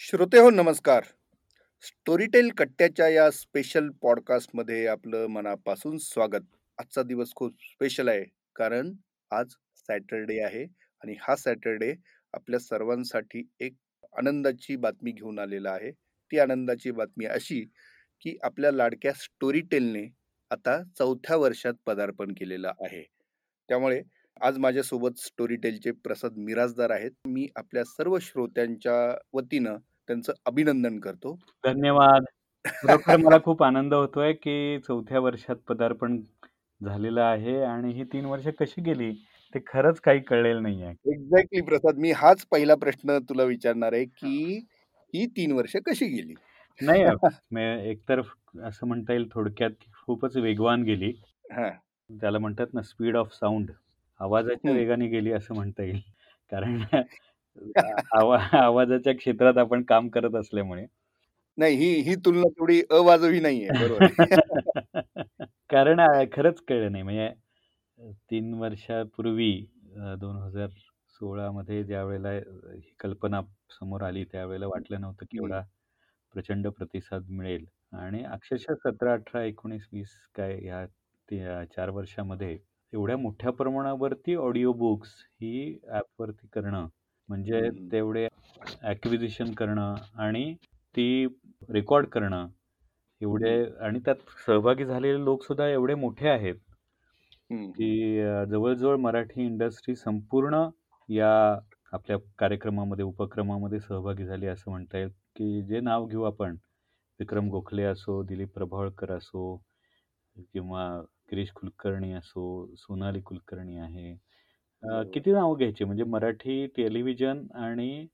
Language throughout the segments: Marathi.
श्रोते हो नमस्कार. स्टोरीटेल कट्ट्याच्या या स्पेशल पॉडकास्टमध्ये आपलं मनापासून स्वागत. आजचा दिवस खूप स्पेशल आहे. कारण आज सॅटरडे आहे आणि हा सॅटरडे आपल्या सर्वांसाठी एक आनंदाची बातमी घेऊन आलेला आहे. ती आनंदाची बातमी अशी की आपल्या लाडक्या स्टोरीटेलने आता चौथ्या वर्षात पदार्पण केलेलं आहे. त्यामुळे आज माझ्यासोबत स्टोरीटेलचे प्रसाद मिराजदार आहेत. मी आपल्या सर्व श्रोत्यांच्या वतीनं त्यांचं अभिनंदन करतो. धन्यवाद. खरोखर मला खूप आनंद होतोय की चौथ्या वर्षात पदार्पण झालेलं आहे आणि ही तीन वर्ष कशी गेली ते खरंच काही कळलेलं नाहीये. एक्झॅक्टली प्रसाद. मी हाच पहिला प्रश्न तुला विचारणार आहे की ही तीन वर्ष कशी गेली? नाही मे- एकतर असं म्हणता येईल थोडक्यात की खूपच वेगवान गेली. हा. त्याला म्हणतात ना स्पीड ऑफ साऊंड आवाजाच्या. वेगाने गेली असं म्हणता येईल. कारण आवा आवाजाच्या क्षेत्रात आपण काम करत असल्यामुळे. नाही ही ही तुलना थोडी अवाजवी नाहीये बरोबर कारण खरंच कळलं नाही. म्हणजे तीन वर्षापूर्वी दोन हजार सोळा मध्ये ज्या वेळेला ही कल्पना समोर आली त्यावेळेला वाटलं नव्हतं की. एवढा प्रचंड प्रतिसाद मिळेल. आणि अक्षरशः सतरा अठरा एकोणीस वीस काय ह्या चार वर्षामध्ये एवढ्या मोठ्या प्रमाणावरती ऑडिओ बुक्स ही ॲपवरती करणं म्हणजे. तेवढे ॲक्विजिशन करणं आणि ती रेकॉर्ड करणं एवढे आणि त्यात सहभागी झालेले लोक सुद्धा एवढे मोठे आहेत. की जवळजवळ मराठी इंडस्ट्री संपूर्ण या आपल्या कार्यक्रमामध्ये उपक्रमामध्ये सहभागी झाली असं म्हणता येईल की जे नाव घेऊ आपण विक्रम गोखले असो दिलीप प्रभावळकर असो किंवा गिरीश कुलकर्णी असो सोनाली कुलकर्णी आहे अ. किती नावं घ्यायची? म्हणजे मराठी टेलिव्हिजन आणि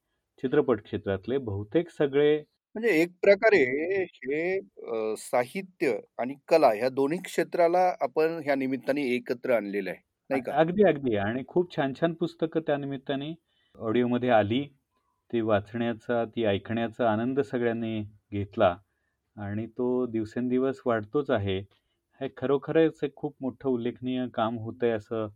चित्रपट क्षेत्रातले बहुतेक सगळे म्हणजे एक प्रकारे हे अ, साहित्य आणि कला ह्या दोन्ही क्षेत्राला आपण ह्या निमित्ताने एकत्र आणलेलं आहे नाही का? अगदी अगदी. आणि खूप छान छान पुस्तकं त्या निमित्ताने ऑडिओमध्ये आली. ती वाचण्याचा ती ऐकण्याचा आनंद सगळ्यांनी घेतला आणि तो दिवसेंदिवस वाढतोच आहे. हे खरोखरच एक खूप मोठं उल्लेखनीय काम होतंय असं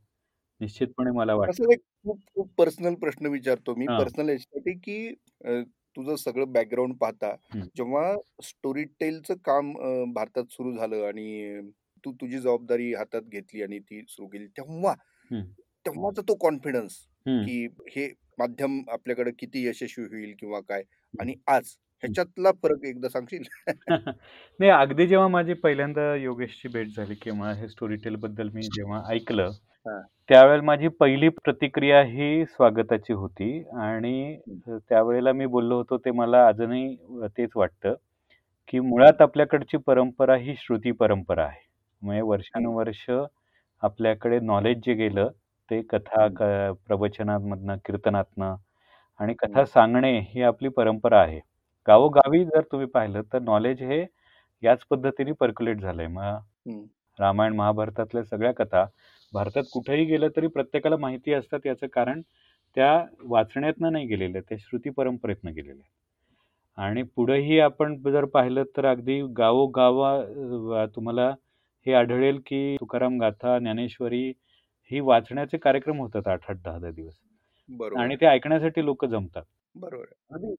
निश्चितपणे मला वाटतं एक खूप खूप पर्सनल प्रश्न विचारतो मी हा. पर्सनल याच्यासाठी की अ, तुझं सगळं बॅकग्राऊंड पाहता. जेव्हा स्टोरी टेलचं काम अ, भारतात सुरू झालं आणि तू तुझी जबाबदारी हातात घेतली आणि ती सुरू केली तेव्हा हम्म. तेव्हाचा तो कॉन्फिडन्स हम्म. की हे माध्यम आपल्याकडे किती यशस्वी होईल किंवा काय आणि आज ह्याच्यातला फरक एकदा सांगशील नाही अगदी जेव्हा माझी पहिल्यांदा योगेशची भेट झाली किंवा हे स्टोरी टेल बद्दल मी जेव्हा ऐकलं हा. त्यावेळेला माझी पहिली प्रतिक्रिया ही स्वागताची होती आणि त्यावेळेला मी बोललो होतो ते मला अजूनही तेच वाटतं की मुळात आपल्याकडची परंपरा ही श्रुती परंपरा आहे म्हणजे वर्षानुवर्ष आपल्याकडे नॉलेज जे गेलं ते कथा. क- प्रवचनांमधनं कीर्तनातनं आणि कथा. सांगणे ही आपली परंपरा आहे गावोगावी जर तुम्ही पाहिलं तर नॉलेज हे याच पद्धतीने पर्क्युलेट झालंय मग. रामायण महाभारतातल्या सगळ्या कथा भारतात कुठेही गेलं तरी प्रत्येकाला माहिती असतात याचं कारण त्या वाचण्यातनं नाही गेलेल्या त्या श्रुती परंपरेतनं गेलेल्या आणि पुढेही आपण जर पाहिलं तर अगदी गावोगावा तुम्हाला हे आढळेल की तुकाराम गाथा ज्ञानेश्वरी ही वाचण्याचे कार्यक्रम होतात आठ आठ दहा दहा दिवस. बरोबर. आणि ते ऐकण्यासाठी लोक जमतात. बरोबर.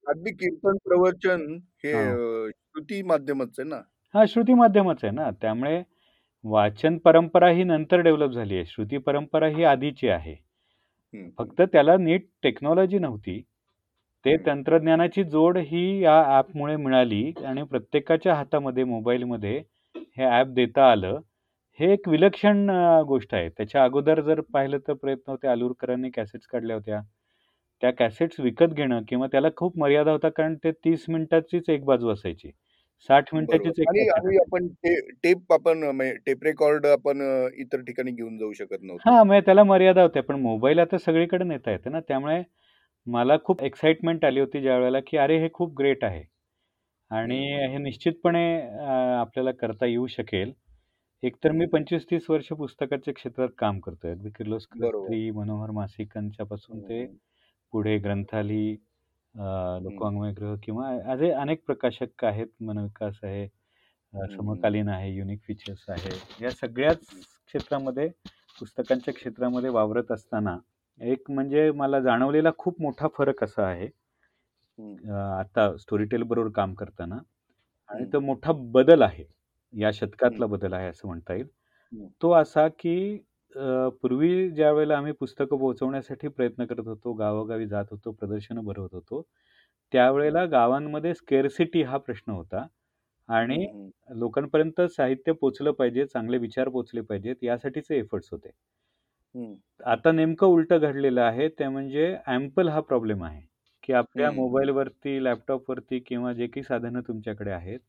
अगदी कीर्तन प्रवचन हे श्रुती माध्यमच आहे ना? हा श्रुती माध्यमच आहे ना. त्यामुळे वाचन परंपरा ही नंतर डेव्हलप झाली आहे. श्रुती परंपरा ही आधीची आहे. फक्त त्याला नीट टेक्नॉलॉजी नव्हती. ते. तंत्रज्ञानाची जोड ही या ॲपमुळे मिळाली आणि प्रत्येकाच्या हातामध्ये मोबाईलमध्ये हे ॲप देता आलं. हे एक विलक्षण गोष्ट आहे. त्याच्या अगोदर जर पाहिलं तर प्रयत्न होते आलूरकरांनी कॅसेट्स काढल्या होत्या. त्या कॅसेट्स विकत घेणं किंवा त्याला खूप मर्यादा होता कारण ते तीस मिनिटाचीच एक बाजू असायची. साठ मिनिटाचीच बरोबर एक आणि कॅसेट आणि आपण टेप आपण म्हणजे टेप रेकॉर्ड आपण अ, इतर ठिकाणी घेऊन जाऊ शकत नव्हतो हा म्हणजे त्याला मर्यादा होत्या पण मोबाईल आता सगळीकडे नेता येते ना त्यामुळे मला खूप एक्साइटमेंट आली होती ज्या वेळेला की अरे हे खूप ग्रेट आहे आणि. हे निश्चितपणे अं, आपल्याला करता येऊ शकेल एकतर मी. पंचवीस तीस वर्ष पुस्तकाच्या क्षेत्रात काम करतोय अगदी किर्लोस्कर बरोबर. मनोहर मासिकांच्या पासून ते. पुढे ग्रंथाली अं, लोकवाङ्मय ग्रह किंवा असे अनेक प्रकाशक आहेत मनविकास आहे अं. समकालीन आहे युनिक फीचर्स आहे या सगळ्याच क्षेत्रामध्ये पुस्तकांच्या क्षेत्रामध्ये वावरत असताना एक म्हणजे मला जाणवलेला खूप मोठा फरक असा आहे हं, आता स्टोरीटेल बरोबर काम करताना आणि हं, तो मोठा बदल आहे. या शतकातला हं, बदल आहे असं म्हणता येईल. हं, तो असा की अ, पूर्वी ज्यावेळेला आम्ही पुस्तकं पोहोचवण्यासाठी प्रयत्न करत होतो, गावोगावी जात होतो, प्रदर्शनं भरवत होतो, त्यावेळेला गावांमध्ये स्केर्सिटी हा प्रश्न होता आणि हं, हं, लोकांपर्यंत साहित्य पोहोचलं पाहिजे, चांगले विचार पोहोचले पाहिजेत यासाठीचे एफर्ट्स होते. हं, आता नेमकं उलटं घडलेलं आहे ते म्हणजे ॲम्पल हा प्रॉब्लेम आहे, की आपल्या हं. मोबाईलवरती, लॅपटॉपवरती किंवा जे काही साधनं तुमच्याकडे आहेत,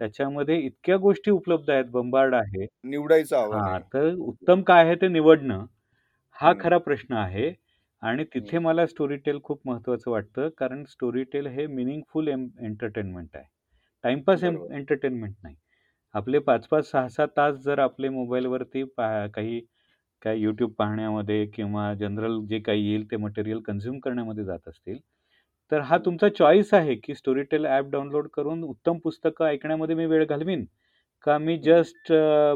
त्याच्यामध्ये इतक्या गोष्टी उपलब्ध आहेत, बंबार्ड आहे. निवडायचं हां. तर उत्तम काय आहे ते निवडणं, हा खरा प्रश्न आहे आणि तिथे. मला स्टोरीटेल खूप महत्त्वाचं वाटतं. कारण स्टोरीटेल हे मीनिंगफुल एंटरटेनमेंट आहे. बरोबर. एंटरटेनमेंट नाही. आपले 5-5, 6-6 तास जर आपले मोबाईलवरती पा काही काय YouTube पाहण्यामध्ये किंवा जनरल जे काही येईल ते मटेरियल कन्झ्युम करण्यामध्ये जात असतील, तर हा तुमचा चॉईस आहे, की स्टोरीटेल ॲप डाउनलोड करून उत्तम पुस्तकं ऐकण्यामध्ये मी वेळ घालवीन का मी. जस्ट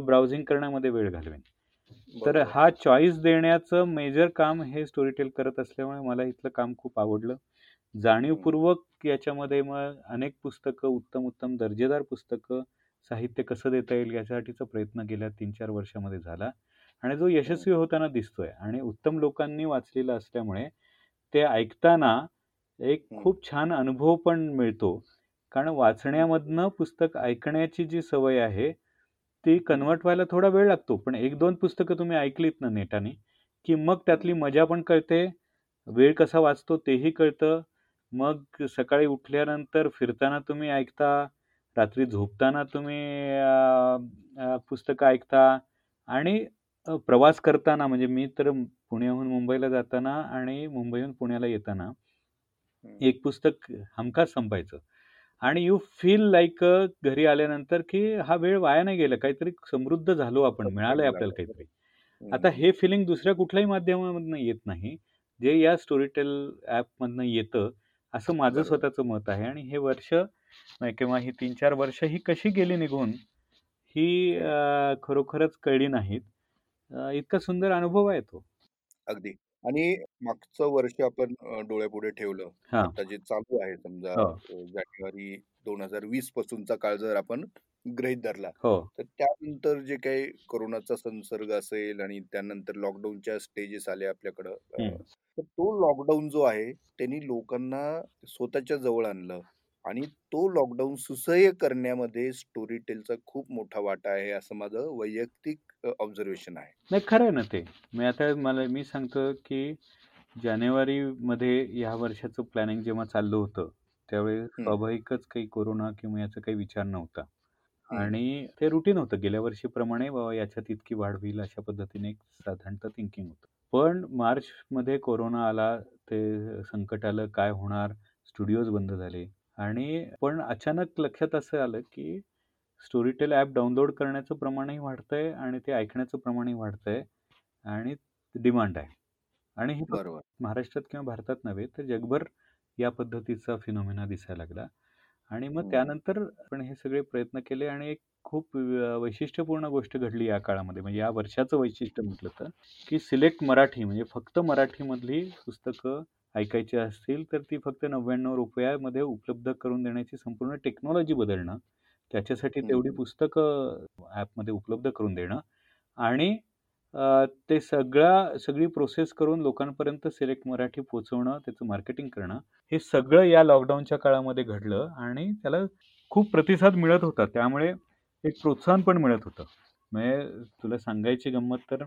ब्राउझिंग करण्यामध्ये वेळ घालवेन. तर. हा चॉईस देण्याचं मेजर काम हे स्टोरीटेल करत असल्यामुळे मला इथलं काम खूप आवडलं. जाणीवपूर्वक याच्यामध्ये मग अनेक पुस्तकं, उत्तम-उत्तम दर्जेदार पुस्तकं, साहित्य कसं देता येईल यासाठीचा प्रयत्न गेल्या 3-4 वर्षामध्ये झाला आणि जो यशस्वी होताना दिसतोय आणि उत्तम लोकांनी वाचलेलं असल्यामुळे ते ऐकताना एक खूप छान अनुभव पण मिळतो. कारण वाचण्यामधनं पुस्तक ऐकण्याची जी सवय आहे, ती कन्व्हर्ट व्हायला थोडा वेळ लागतो. पण 1-2 पुस्तकं तुम्ही ऐकलीत ना नेटाने, की मग त्यातली मजा पण कळते, वेळ कसा वाचतो तेही कळतं. मग सकाळी उठल्यानंतर फिरताना तुम्ही ऐकता, रात्री झोपताना तुम्ही पुस्तकं ऐकता आणि प्रवास करताना म्हणजे मी तर पुण्याहून मुंबईला जाताना आणि मुंबईहून पुण्याला येताना. एक पुस्तक हमखास संपायचं आणि यू फील लाइक अ, घरी आल्यानंतर, की हा वेळ वाया नाही गेला. काहीतरी समृद्ध झालो आपण, मिळालंय आपल्याला. काहीतरी. आता हं. फिलिंग दुसऱ्या कुठल्याही माध्यमामधनं येत नाही. जे या स्टोरीटेल ॲपमधनं येतं, असं माझं. स्वतःचं मत आहे आणि हे वर्ष नाही किंवा ही 3-4 वर्ष ही कशी गेली निघून, ही खरोखरच कळली नाहीत. इतका सुंदर अनुभव आहे तो. अगदी. आणि मागचं वर्ष आपण अ, डोळ्यापुढे ठेवलं. हां. आता जे चालू आहे समजा हो, अ, जानेवारी 2020 पासूनचा काळ जर आपण गृहीत धरला, हो. तर त्यानंतर जे काही कोरोनाचा संसर्ग असेल आणि त्यानंतर लॉकडाऊनच्या स्टेजेस आल्या आपल्याकडं अ, हं. तर तो लॉकडाऊन जो आहे, त्यांनी लोकांना स्वतःच्या जवळ आणलं आणि तो लॉकडाऊन सुसह्य करण्यामध्ये स्टोरी टेलचा खूप मोठा वाटा आहे, असं माझं वैयक्तिक अ, ऑब्झर्वेशन आहे. नाही खरं आहे ना ते. मी आता मला मी सांगतो, की जानेवारीमध्ये ह्या वर्षाचं प्लॅनिंग जेव्हा चाललं होतं, त्यावेळेस हं, स्वाभाविकच काही कोरोना किंवा याचा काही विचार नव्हता. हं, आणि ते रुटीन होतं. गेल्या वर्षीप्रमाणे बाबा याच्यात इतकी वाढ होईल अशा पद्धतीने एक साधारणतः थिंकिंग होतं. पण मार्चमध्ये कोरोना आला, ते संकट आलं, काय होणार? स्टुडिओज बंद झाले आणि पण अचानक लक्षात असं आलं, की स्टोरीटेल ॲप डाउनलोड करण्याचं प्रमाणही वाढतंय आणि ते ऐकण्याचं प्रमाणही वाढतंय आणि डिमांड आहे. आणि हे बरोबर. महाराष्ट्रात किंवा भारतात नव्हे, तर जगभर या पद्धतीचा फिनोमेना दिसायला लागला. आणि मग हं. त्यानंतर आपण हे सगळे प्रयत्न केले आणि एक खूप वैशिष्ट्यपूर्ण गोष्ट घडली या काळामध्ये. म्हणजे या वर्षाचं वैशिष्ट्य म्हटलं तर, की सिलेक्ट मराठी म्हणजे फक्त मराठीमधली पुस्तकं ऐकायची असतील, तर ती फक्त ₹99 मध्ये उपलब्ध करून देण्याची संपूर्ण टेक्नॉलॉजी बदलणं, त्याच्यासाठी तेवढी हं. पुस्तकं ॲपमध्ये उपलब्ध करून देणं आणि अ, ते सगळा सगळी प्रोसेस करून लोकांपर्यंत सिलेक्ट मराठी पोहोचवणं, त्याचं मार्केटिंग करणं, हे सगळं या लॉकडाऊनच्या काळामध्ये घडलं आणि त्याला खूप प्रतिसाद मिळत होता. त्यामुळे एक प्रोत्साहन पण मिळत होतं. म्हणजे तुला सांगायची गंमत तर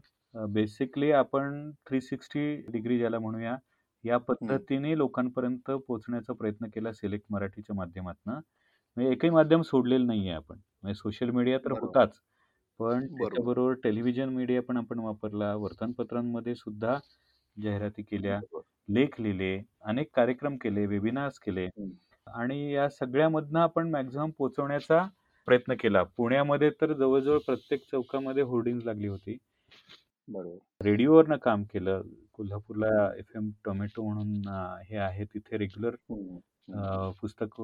बेसिकली आपण 360 डिग्री ज्याला म्हणूया, या हं. पद्धतीने लोकांपर्यंत पोहोचण्याचा प्रयत्न केला सिलेक्ट मराठीच्या माध्यमातनं. म्हणजे एकही माध्यम सोडलेलं नाहीये आपण. म्हणजे सोशल मीडिया तर बरोबर, होताच. पण बरोबर, त्याच्याबरोबर टेलिव्हिजन मीडिया पण आपण वापरला. वर्तमानपत्रांमध्ये सुद्धा जाहिराती केल्या, बरोबर. लेख लिहिले, अनेक कार्यक्रम केले, वेबिनार्स केले हं. आणि या सगळ्यामधनं आपण मॅक्सिमम पोहोचवण्याचा प्रयत्न केला. पुण्यामध्ये तर जवळ प्रत्येक चौकामध्ये होर्डिंग्ज लागली होती. बरोबर. रेडिओवरनं काम केलं. कोल्हापूरला हं, एफ-एम टोमॅटो म्हणून हे आहे तिथे रेग्युलर हं, हं, पुस्तक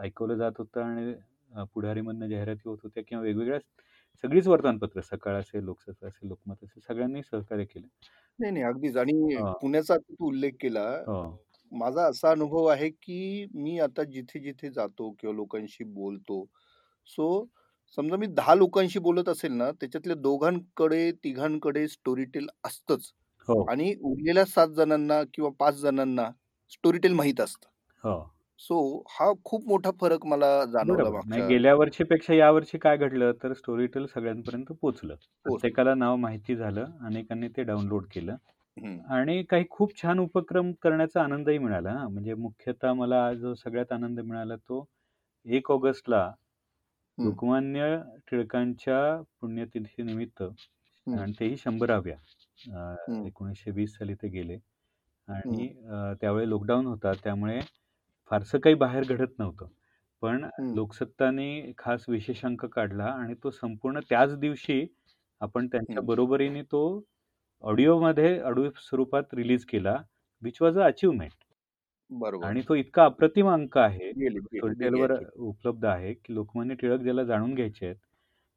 ऐकवलं जात होतं आणि पुढारीमधनं जाहिराती होत होत्या किंवा वेगवेगळ्या सगळीच वर्तमानपत्र सकाळ असेल, लोकसत्ता असेल, लोकमत असेल सगळ्यांनी सहकार्य केलं. नाही, नाही. अगदीच आणि हो, पुण्याचा तू उल्लेख केला. माझा असा अनुभव आहे, की मी आता जिथे-जिथे जातो किंवा लोकांशी बोलतो, सो समजा मी 10 लोकांशी बोलत असेल ना, त्याच्यातल्या दोघांकडे, तिघांकडे स्टोरीटेल असतंच हो. आणि उरलेल्या 7 जणांना किंवा 5 जणांना स्टोरीटेल माहीत असतं. हो. सो हा खूप मोठा फरक मला जाणवला बरोबर. नाही मागच्या गेल्या वर्षीपेक्षा यावर्षी काय घडलं, तर स्टोरीटेल सगळ्यांपर्यंत पोहोचलं. पोहोचलं. प्रत्येकाला नाव माहिती झालं. अनेकांनी ते डाउनलोड केलं हं. आणि काही खूप छान उपक्रम करण्याचा आनंदही मिळाला हां. म्हणजे मुख्यतः मला जो सगळ्यात आनंद मिळाला तो 1 ऑगस्टला हं. लोकमान्य टिळकांच्या पुण्यतिथीनिमित्त हं. आणि तेही 100व्या अ, हं. 1920 साली ते गेले आणि हं. अ, त्यावेळी लॉकडाऊन होता. त्यामुळे फारसं काही बाहेर घडत नव्हतं. पण हं. लोकसत्ताने खास विशेषांक काढला आणि तो संपूर्ण त्याच दिवशी आपण त्यांच्या हं. बरोबरीने तो ऑडिओमध्ये ऑडिओ स्वरूपात रिलीज केला, व्हिच वॉज अ अचीव्हमेंट. बरोबर. आणि तो इतका अप्रतिम अंक आहे, गेली, गेली, गेली स्टोरीटेलवर अचीव्हमेंट. उपलब्ध आहे, की लोकमान्य टिळक ज्याला जाणून घ्यायचे आहेत,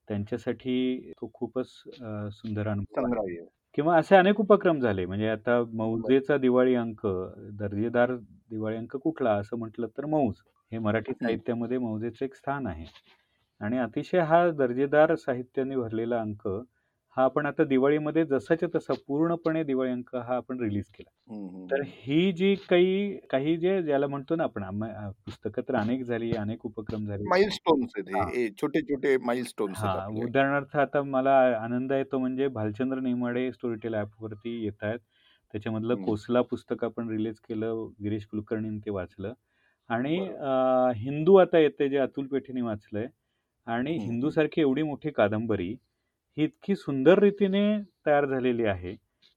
त्यांच्यासाठी तो खूपच अ, सुंदर अनुभव आहे. संग्राह्य आहे. किंवा असे अनेक उपक्रम झाले. म्हणजे आता बरं. मौजेचा दिवाळी अंक, दर्जेदार दिवाळी अंक कुठला असं म्हटलं तर मौज. हे मराठी हं. साहित्यामध्ये मौजेचं एक स्थान आहे. आणि अतिशय हा दर्जेदार साहित्याने भरलेला अंक हा आपण आता दिवाळीमध्ये जसाच्या तसा पूर्णपणे दिवाळी अंक हा आपण रिलीज केला. तर हं. जी काही काही जे ज्याला म्हणतो ना आपण पुस्तकं तर अनेक झाली, अनेक उपक्रम झाले. माइलस्टोन्स आहेत माइलस्टोन्स आहेत हां. आपले. उदाहरणार्थ आता मला आनंद येतो म्हणजे भालचंद्र नेमाडे स्टोरीटेल ॲपवरती येतायत. त्याच्यामधलं हं. कोसला पुस्तक आपण रिलीज केलं. गिरीश कुलकर्णींनी ते वाचलं आणि हिंदू आता येतंय जे अतुल पेठेने वाचलंय आणि हं, हं. हिंदूसारखी एवढी मोठी कादंबरी ही इतकी सुंदर रीतीने तयार झालेली आहे.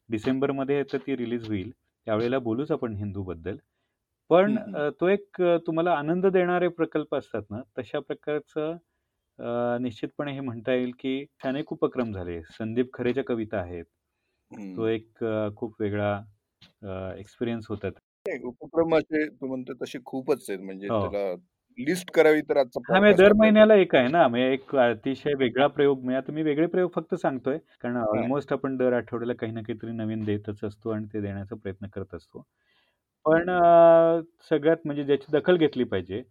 डिसेंबरमध्ये तर ती रिलीज होईल. त्यावेळेला बोलूच आपण हिंदूबद्दल. पण तो एक तुम्हाला आनंद देणारे प्रकल्प असतात ना, तशा प्रकारचं निश्चितपणे हे म्हणता येईल, की अनेक उपक्रम झाले. संदीप खरेच्या कविता आहेत. तो. एक खूप वेगळा एक्सपिरियन्स होता. उपक्रम असे तू म्हणतो तसे खूपच आहेत. म्हणजे हो. त्याला लिस्ट करावी तर आजचा हां, म्हणजे दर महिन्याला एक आहे ना, म्हणजे एक अतिशय वेगळा प्रयोग म्हणजे आता मी वेगळे प्रयोग फक्त सांगतोय. कारण. ऑलमोस्ट आपण दर आठवड्याला काही ना काहीतरी नवीन देतच असतो आणि ते देण्याचा प्रयत्न करत असतो. पण सगळ्यात म्हणजे ज्याची दखल घेतली पाहिजे,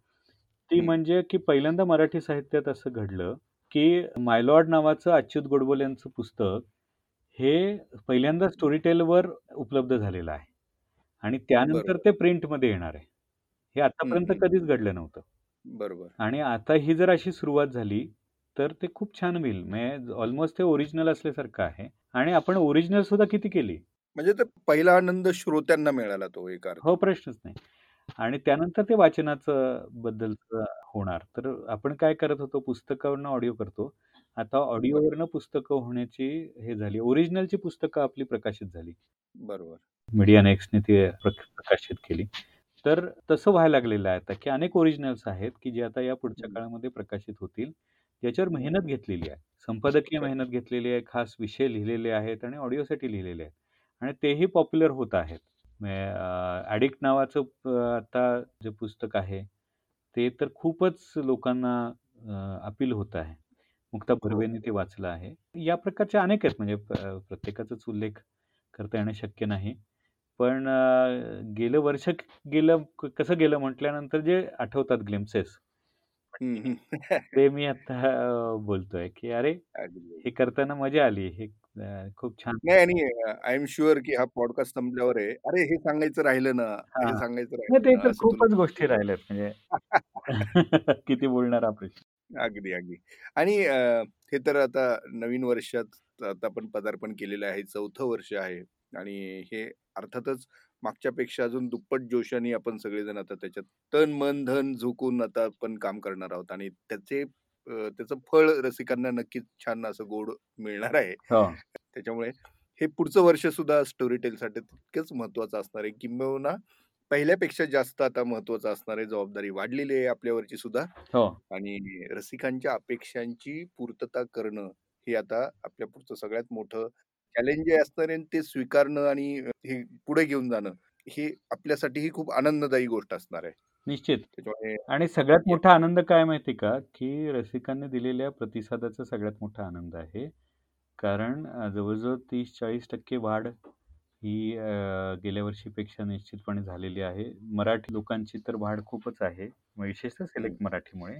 ती. म्हणजे की पहिल्यांदा मराठी साहित्यात असं घडलं, की माय लॉर्ड नावाचं अच्युत गोडबोले यांचं पुस्तक हे पहिल्यांदा स्टोरीटेलवर उपलब्ध झालेलं आहे. आणि त्यानंतर. ते प्रिंटमध्ये येणार आहे. हे आतापर्यंत कधीच. घडलं नव्हतं. बरोबर. आणि आता ही जर अशी सुरुवात झाली, तर ते खूप छान होईल. म्हणजे ऑलमोस्ट ते ओरिजिनल असल्यासारखं आहे आणि आपण ओरिजिनल सुद्धा किती केली. म्हणजे ते पहिला आनंद श्रोत्यांना मिळाला तो एका. हो, प्रश्नच नाही. आणि त्यानंतर ते वाचनाचं बद्दलचं होणार. तर आपण काय करत होतो, पुस्तकावरनं ऑडिओ करतो. आता. ऑडिओवरनं पुस्तकं होण्याची हे झाली. ओरिजिनलची पुस्तकं आपली प्रकाशित झाली. बरोबर. मीडिया नेक्स्टने ती प्रक प्रकाशित केली. तर तसं व्हायला लागलेलं आहे आता, की अनेक ओरिजिनल्स आहेत, की जे आता या पुढच्या. काळामध्ये प्रकाशित होतील. याच्यावर हं. मेहनत घेतलेली आहे. संपादकीय. मेहनत घेतलेली आहे. खास विषय लिहिलेले आहेत आणि ऑडिओसाठी लिहिलेले आहेत. आणि तेही पॉप्युलर होत आहेत. ॲडिक्ट नावाचं आता जे पुस्तक आहे, ते तर खूपच लोकांना अपील होत आहे. मुक्ता हो, बर्वेंनी ते. वाचलं आहे. या प्रकारचे अनेक आहेत म्हणजे प्रत्येकाचाच उल्लेख करता येणं शक्य नाही. पण गेलं वर्ष गेलं कसं गेलं म्हटल्यानंतर जे आठवतात ग्लिम्प्सेस हं. ते मी आता बोलतोय, की अरे. हे करताना मजा आली. हे खूप छान नाही आणि आय एम शुअर की हा पॉडकास्ट संपल्यावर आहे, "अरे, हे सांगायचं राहिलं ना, हां. सांगायचं राहिलं ते ना," तर खूपच गोष्टी राहिल्यात म्हणजे किती बोलणार प्रश्न. अगदी, अगदी. आणि अ, हे तर आता नवीन वर्षात आता आपण पदार्पण केलेलं आहे. 4थं वर्ष आहे आणि हे अर्थातच मागच्यापेक्षा अजून दुप्पट जोशाने आपण सगळेजण आता त्याच्यात तन, मन, धन झोकून आता आपण काम करणार आहोत आणि त्याचे अ, त्याचं फळ रसिकांना नक्कीच छान असं गोड मिळणार आहे. हो. त्याच्यामुळे हे पुढचं वर्ष सुद्धा स्टोरीटेलसाठी तितकंच महत्त्वाचं असणार आहे. किंबहुना पहिल्यापेक्षा जास्त आता महत्त्वाचं असणार आहे. जबाबदारी वाढलेली आहे आपल्यावरची सुद्धा हो. आणि रसिकांच्या अपेक्षांची पूर्तता करणं, हे आता आपल्या पुढचं सगळ्यात मोठं चॅलेंज जे असणार आहे ते स्वीकारणं आणि हे पुढे घेऊन जाणं, हे आपल्यासाठीही खूप आनंददायी गोष्ट असणार आहे. निश्चित. त्याच्यामुळे आणि सगळ्यात मोठा आनंद काय माहिती का, की रसिकांनी दिलेल्या प्रतिसादाचा सगळ्यात मोठा आनंद आहे. कारण जवळ-जवळ 30-40% वाढ ही गेल्या वर्षीपेक्षा निश्चितपणे झालेली आहे. मराठी लोकांची तर वाढ खूपच आहे, विशेषतः हं. सिलेक्ट मराठीमुळे.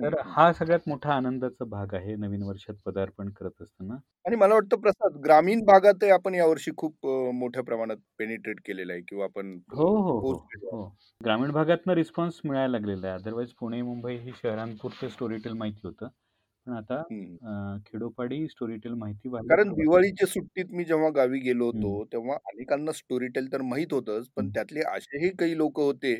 हं, तर हं. हा सगळ्यात मोठा आनंदाचा भाग आहे नवीन वर्षात पदार्पण करत असताना. आणि मला वाटतं प्रसाद ग्रामीण भागातही आपण यावर्षी खूप मोठ्या प्रमाणात पेनिट्रेट केलेलं आहे किंवा आपण हो, हो, हो. हो. ग्रामीण भागातनं रिस्पॉन्स मिळायला लागलेला आहे. अदरवाईज पुणे, मुंबई ही शहरांपुरतं स्टोरीटेल माहिती होतं. पण आता हं. अ, खेडोपाडी स्टोरीटेल माहिती व्हायला कारण सुरुवात झाली. दिवाळीच्या सुट्टीत मी जेव्हा गावी गेलो हं. होतो, तेव्हा अनेकांना स्टोरीटेल तर माहीत होतंच, पण हं. त्यातले असेही काही लोकं होते,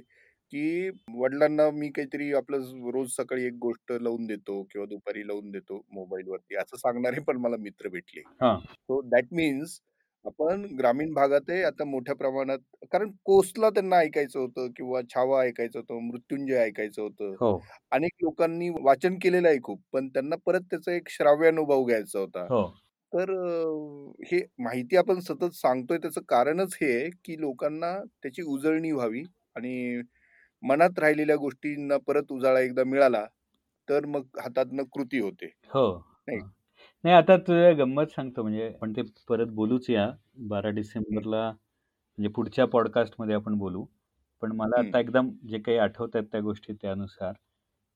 की वडिलांना मी काहीतरी आपलं रोज सकाळी एक गोष्ट लावून देतो किंवा दुपारी लावून देतो मोबाईलवरती, असं सांगणारे पण मला मित्र भेटले. हां. सो दॅट मीन्स आपण ग्रामीण भागातही आता मोठ्या प्रमाणात कारण कोसला त्यांना ऐकायचं होतं किंवा छावा ऐकायचं होतं, मृत्युंजय ऐकायचं होतं. हो. अनेक लोकांनी वाचन केलेलं आहे खूप, पण त्यांना परत त्याचा एक श्राव्य अनुभव घ्यायचा होता. हो. तर अ, हे माहिती आपण सतत सांगतोय त्याचं कारणच हे आहे, की लोकांना त्याची उजळणी व्हावी आणि मनात राहिलेल्या गोष्टींना परत उजाळा एकदा मिळाला, तर मग हातातनं कृती होते. हो. नाही? हां. नाही आता तुला गंमत सांगतो म्हणजे आपण ते परत बोलूच या 12 हं. डिसेंबरला म्हणजे पुढच्या पॉडकास्टमध्ये आपण बोलू. पण मला. आता एकदम जे काही आठवतायत त्या गोष्टी त्यानुसार,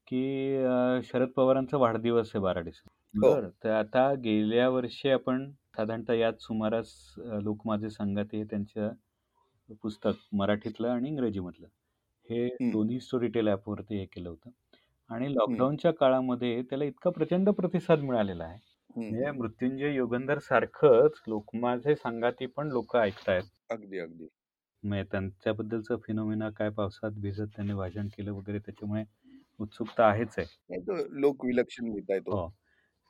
की अ, शरद पवारांचा वाढदिवस आहे 12 डिसेंबर. हो. बरं. तर आता गेल्या वर्षी आपण साधारणतः याच सुमारास अ, लोक माझे संगाती हे त्यांचं पुस्तक मराठीतलं आणि इंग्रजीमधलं. हे. दोन्ही स्टोरीटेल ॲपवरती हे केलं होतं. आणि. लॉकडाऊनच्या काळामध्ये त्याला इतका प्रचंड प्रतिसाद मिळालेला आहे. हं, म्हणजे हं. मृत्युंजय युगंधर सारखंच लोक माझे संगाती पण लोकं ऐकतायत. अगदी, अगदी. म्हणजे त्यांच्याबद्दलचं फिनोमिना काय पावसात भिजत त्यांनी भाषण केलं वगैरे त्याच्यामुळे उत्सुकता आहेच आहे. नाही तो लोक विलक्षण लिहिताय तो. हो.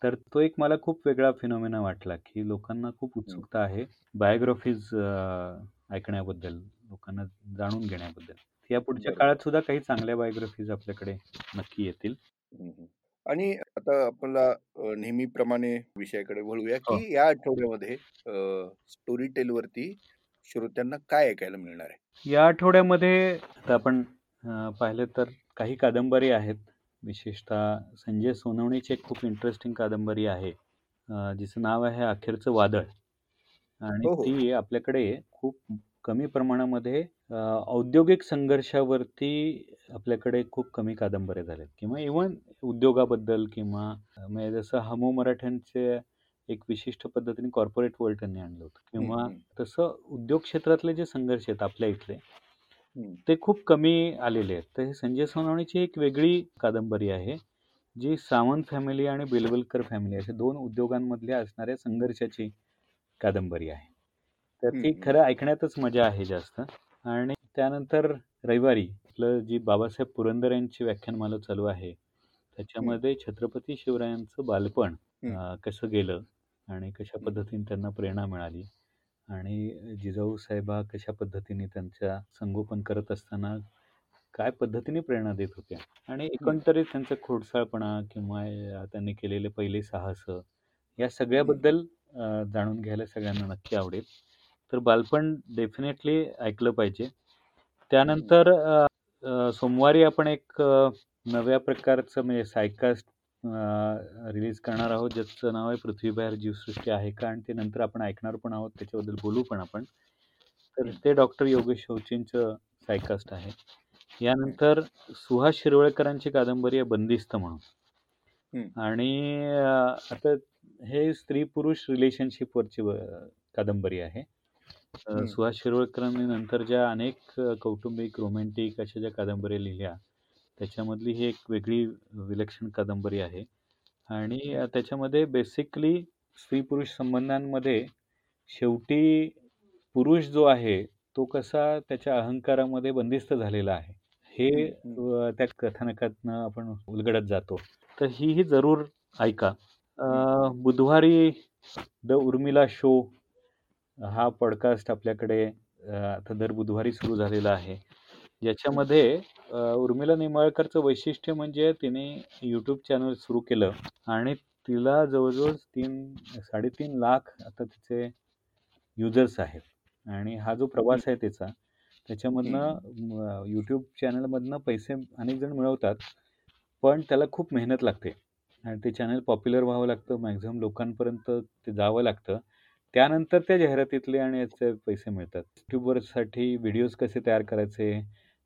तर तो एक मला खूप वेगळा फिनोमिना वाटला, की लोकांना खूप हं. उत्सुकता आहे बायोग्राफीज अ, ऐकण्याबद्दल, लोकांना जाणून घेण्याबद्दल. या पुढच्या बरोबर. काळात सुद्धा काही चांगल्या बायोग्राफीज आपल्याकडे नक्की येतील. हं, हं. आणि आता आपल्याला अ, नेहमीप्रमाणे विषयाकडे वळूया, हो. की या आठवड्यामध्ये अ, स्टोरीटेलवरती श्रोत्यांना काय ऐकायला मिळणार आहे? या आठवड्यामध्ये आता आपण अ, पाहिलं तर काही कादंबरी आहेत. विशेषतः संजय सोनवणेची एक खूप इंटरेस्टिंग कादंबरी आहे. अ, जिचं नाव आहे अखेरचं वादळ. आणि हो, हो. ती आपल्याकडे खूप कमी प्रमाणामध्ये औद्योगिक संघर्षावरती आपल्याकडे खूप कमी कादंबऱ्या झाल्यात किंवा इव्हन उद्योगाबद्दल किंवा म्हणजे जसं हमो मराठ्यांचे एक विशिष्ट पद्धतीने कॉर्पोरेट वर्ल्ड त्यांनी आणलं होतं किंवा. तसं उद्योग क्षेत्रातले जे संघर्ष आहेत आपल्या इथले. ते खूप कमी आलेले आहेत. तर हे संजय सोनवणेची एक वेगळी कादंबरी आहे, जी सावंत फॅमिली आणि बेलवलकर फॅमिली अशा 2 उद्योगांमधल्या असणाऱ्या संघर्षाची कादंबरी आहे. तर ती. खरं ऐकण्यातच मजा आहे जास्त. आणि त्यानंतर रविवारी आपलं जी बाबासाहेब पुरंदरे यांची व्याख्यानमाला चालू आहे. त्याच्यामध्ये छत्रपती शिवरायांचं बालपण कसं गेलं आणि कशा. पद्धतीने त्यांना प्रेरणा मिळाली आणि जिजाऊ साहेबा कशा पद्धतीने त्यांच्या संगोपन करत असताना काय पद्धतीने प्रेरणा देत होत्या आणि. एकंदरीत त्यांचा खोडसाळपणा किंवा त्यांनी केलेले पहिले साहस या. सगळ्याबद्दल जाणून घ्यायला सगळ्यांना नक्की आवडेल. तर बालपण डेफिनेटली ऐकलं पाहिजे. त्यानंतर अ, अ, सोमवारी आपण एक अ, नव्या प्रकारचं म्हणजे सायकास्ट रिलीज करणार आहोत, ज्याचं नाव आहे पृथ्वीबाहेर जीवसृष्टी आहे का? आणि ते नंतर आपण ऐकणार पण आहोत, त्याच्याबद्दल बोलू पण आपण. तर. ते डॉक्टर योगेश शौचींचं सायकास्ट आहे. यानंतर सुहास शिरवळकरांची कादंबरी आहे बंदिस्त म्हणून. आणि अ, आता हे स्त्री-पुरुष रिलेशनशिपवरची अ, कादंबरी आहे. अ, हं. सुहास शिरवळकरांनी नंतर ज्या अनेक अ, कौटुंबिक, रोमॅन्टिक अशा ज्या कादंबऱ्या लिहिल्या, त्याच्यामधली ही एक वेगळी विलक्षण कादंबरी आहे. आणि हं. अ, त्याच्यामध्ये बेसिकली स्त्री-पुरुष संबंधांमध्ये शेवटी पुरुष जो आहे, तो कसा त्याच्या अहंकारामध्ये बंदिस्त झालेला आहे, हे हं, हं. अ, त्या कथानकातनं आपण उलगडत जातो. तर हीही जरूर ऐका. अ, हं. बुधवारी द उर्मिला शो हा पॉडकास्ट आपल्याकडे आता दर बुधवारी सुरू झालेला आहे. ज्याच्यामध्ये उर्मिला निंबाळकरचं वैशिष्ट्य म्हणजे तिने YouTube चॅनल सुरू केलं आणि तिला जवळ-जवळ 3 3.5 लाख आता तिचे युजर्स आहेत. आणि हा जो. प्रवास आहे हं, त्याच्यामधनं YouTube चॅनलमधनं पैसे अनेक जण मिळवतात. पण त्याला खूप मेहनत लागते आणि ते चॅनल पॉप्युलर व्हावं लागतं, मॅक्सिमम लोकांपर्यंत ते जावं लागतं. त्यानंतर त्या जाहिरातीतले आणि याचे पैसे मिळतात. YouTuberसाठी व्हिडिओज कसे तयार करायचे,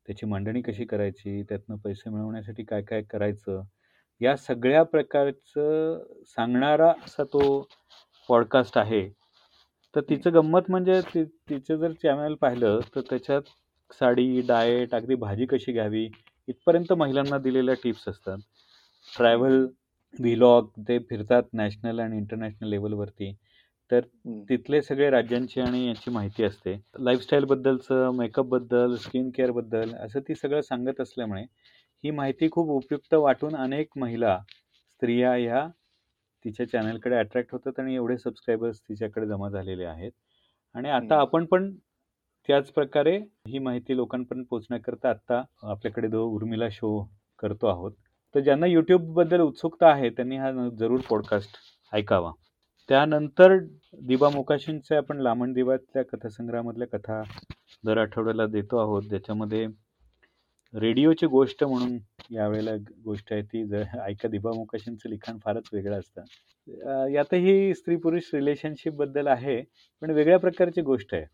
त्याची मांडणी कशी करायची, त्यातनं पैसे मिळवण्यासाठी काय-काय करायचं, या सगळ्या प्रकारचं सांगणारा असा तो पॉडकास्ट आहे. तर तिचं गंमत म्हणजे ती तिचं जर चॅनल पाहिलं, तर त्याच्यात साडी, डाएट, अगदी भाजी कशी घ्यावी, इथपर्यंत महिलांना दिलेल्या टिप्स असतात. ट्रॅव्हल, व्लॉग ते फिरतात नॅशनल आणि इंटरनॅशनल लेव्हलवरती. तर तिथले सगळे राज्यांची आणि याची माहिती असते. लाईफस्टाईलबद्दलचं, मेकअपबद्दल, स्किन केअरबद्दल असं ती सगळं सांगत असल्यामुळे ही माहिती खूप उपयुक्त वाटून अनेक महिला, स्त्रिया ह्या तिच्या चॅनलकडे अट्रॅक्ट होतात आणि एवढे सबस्क्रायबर्स तिच्याकडे जमा झालेले आहेत. आणि आता आपण पण त्याच प्रकारे ही माहिती लोकांपर्यंत पोहोचण्याकरता आत्ता आपल्याकडे जो उर्मिला शो करतो आहोत. तर ज्यांना YouTubeबद्दल उत्सुकता आहे त्यांनी हा जरूर पॉडकास्ट ऐकावा. त्यानंतर दिबा मोकाशींचे आपण लामण दिवातल्या कथासंग्रहामधल्या कथा दर आठवड्याला देतो आहोत. ज्याच्यामध्ये रेडिओची गोष्ट म्हणून यावेळेला गोष्ट आहे ती जर ऐका दिबा मोकाशींचं लिखाण फारच वेगळं असतं. यातही स्त्री-पुरुष रिलेशनशिपबद्दल आहे, पण वेगळ्या प्रकारची गोष्ट आहे.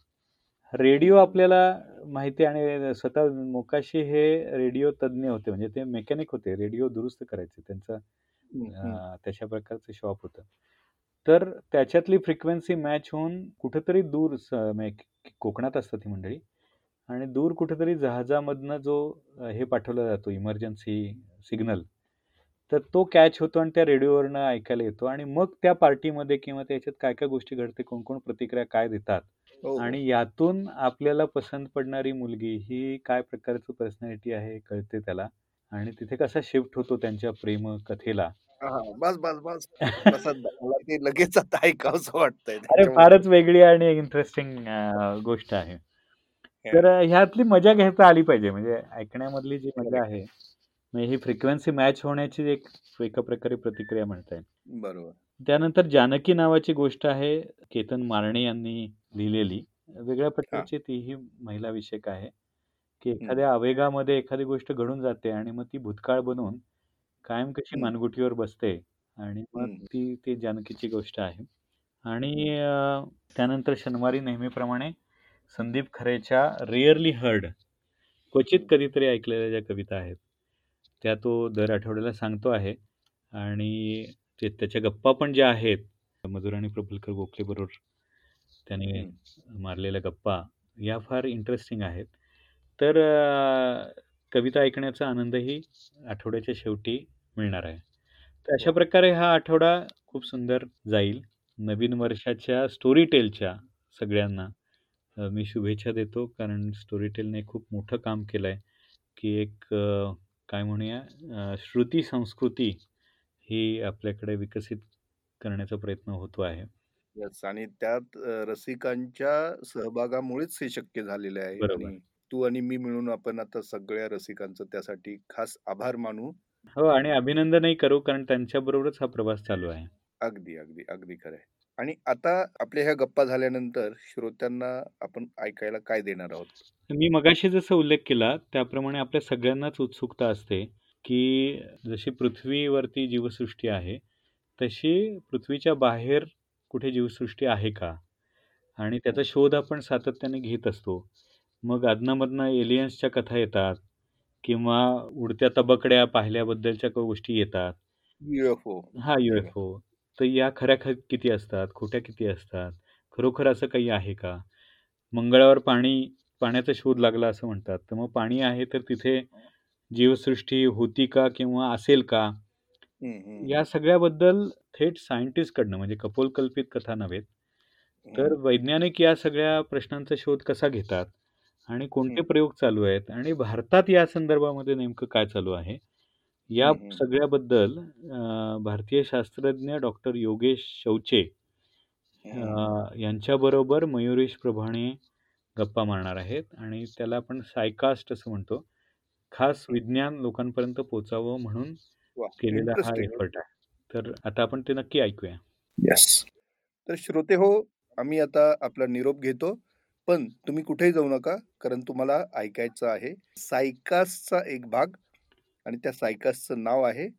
रेडिओ आपल्याला माहिती आणि स्वतः मोकाशी हे रेडिओ तज्ञ होते. म्हणजे ते मेकॅनिक होते. रेडिओ दुरुस्त करायचे. त्यांचं तशा प्रकारचं शॉप होतं. तर त्याच्यातली फ्रिक्वेन्सी मॅच होऊन कुठेतरी दूर कोकणात असतात ही मंडळी. आणि दूर कुठेतरी जहाजामधनं जो हे पाठवला जातो इमर्जन्सी सिग्नल, तर तो कॅच होतो आणि त्या रेडिओवरनं ऐकायला येतो. आणि मग त्या पार्टीमध्ये किंवा त्याच्यात काय-काय गोष्टी घडते, कोण-कोण प्रतिक्रिया काय देतात हो, आणि यातून आपल्याला पसंत पडणारी मुलगी ही काय प्रकारचं पर्सनॅलिटी आहे कळते त्याला. आणि तिथे कसा शिफ्ट होतो त्यांच्या प्रेम कथेला. बस, बस, बस. मला ते लगेच आता ऐकावंसं वाटतंय. अरे फारच वेगळी आणि इंटरेस्टिंग गोष्ट आहे. तर ह्यातली मजा घेता आली पाहिजे. म्हणजे ऐकण्यामधली जी मजा आहे, म्हणजे ही फ्रिक्वेन्सी मॅच होण्याची एक एका प्रकारे प्रतिक्रिया म्हणता येईल. बरोबर. त्यानंतर जानकी नावाची गोष्ट आहे, केतन मारणे यांनी लिहिलेली. वेगळ्या प्रकारची तीही महिला विषयक आहे, की एखाद्या आवेगामध्ये एखादी गोष्ट घडून जाते आणि मग ती भूतकाळ बनवून कायम कशी मानगुटीवर बसते आणि मग ती ती जानकीची गोष्ट आहे. आणि त्यानंतर शनिवारी नेहमीप्रमाणे संदीप खरेच्या रेअरली हर्ड क्वचित कधीतरी ऐकलेल्या ज्या कविता आहेत, त्या तो दर आठवड्याला सांगतो आहे. आणि ते त्याच्या गप्पा पण ज्या आहेत, मधुराणी प्रफुल्लकर गोखले बरोबर त्याने मारलेल्या गप्पा, या फार इंटरेस्टिंग आहेत. तर कविता ऐकण्याचा आनंदही आठवड्याच्या शेवटी मिळणार आहे. तर अशा प्रकारे हा आठवडा खूप सुंदर जाईल. नवीन वर्षाच्या स्टोरी टेलच्या सगळ्यांना मी शुभेच्छा देतो. कारण स्टोरी टेलने खूप मोठं काम केलंय, की एक काय म्हणूया श्रुती संस्कृती ही आपल्याकडे विकसित करण्याचा प्रयत्न होतो आहे. आणि त्यात रसिकांच्या सहभागामुळेच हे शक्य झालेलं आहे. तू आणि मी मिळून आपण आता सगळ्या रसिकांचं त्यासाठी खास आभार मानू. हो आणि अभिनंदनही करू कारण त्यांच्याबरोबरच हा प्रवास चालू आहे. अगदी, अगदी, अगदी खरं आहे. आणि आता आपल्या ह्या गप्पा झाल्यानंतर श्रोत्यांना आपण ऐकायला काय देणार आहोत? मी मगाशी जसा उल्लेख केला त्याप्रमाणे आपल्या सगळ्यांनाच उत्सुकता असते, की जशी पृथ्वीवरती जीवसृष्टी आहे, तशी पृथ्वीच्या बाहेर कुठे जीवसृष्टी आहे का? आणि त्याचा शोध आपण सातत्याने घेत असतो. मग अधनं एलियन्सच्या कथा येतात किंवा उडत्या तबकड्या पाहिल्याबद्दलच्या गोष्टी येतात. युएफओ. हां, युएफओ. तर या खऱ्या किती असतात, खोट्या किती असतात? खरोखर असं काही आहे का? मंगळावर पाणी पाण्याचा शोध लागला असं म्हणतात. तर मग पाणी आहे तर तिथे जीवसृष्टी होती का किंवा असेल का? या सगळ्याबद्दल थेट सायंटिस्टकडनं म्हणजे कपोलकल्पित कथा नव्हेत. तर वैज्ञानिक या सगळ्या प्रश्नांचा शोध कसा घेतात आणि कोणते प्रयोग चालू आहेत आणि भारतात या संदर्भामध्ये नेमकं काय चालू आहे? या सगळ्याबद्दल भारतीय शास्त्रज्ञ डॉक्टर योगेश शौचे यांच्याबरोबर मयुरेश प्रभाणे गप्पा मारणार आहेत आणि त्याला आपण सायकास्ट असं म्हणतो. खास विज्ञान लोकांपर्यंत पोचावं म्हणून केलेला हा एफर्ट आहे. तर आता आपण ते नक्की ऐकूया. येस. तर श्रोते हो, आम्ही आता आपला निरोप घेतो. पण तुम्ही कुठेही जाऊ नका, कारण तुम्हाला ऐकायचं आहे. सायकासचा एक भाग आणि त्या सायकासचं नाव आहे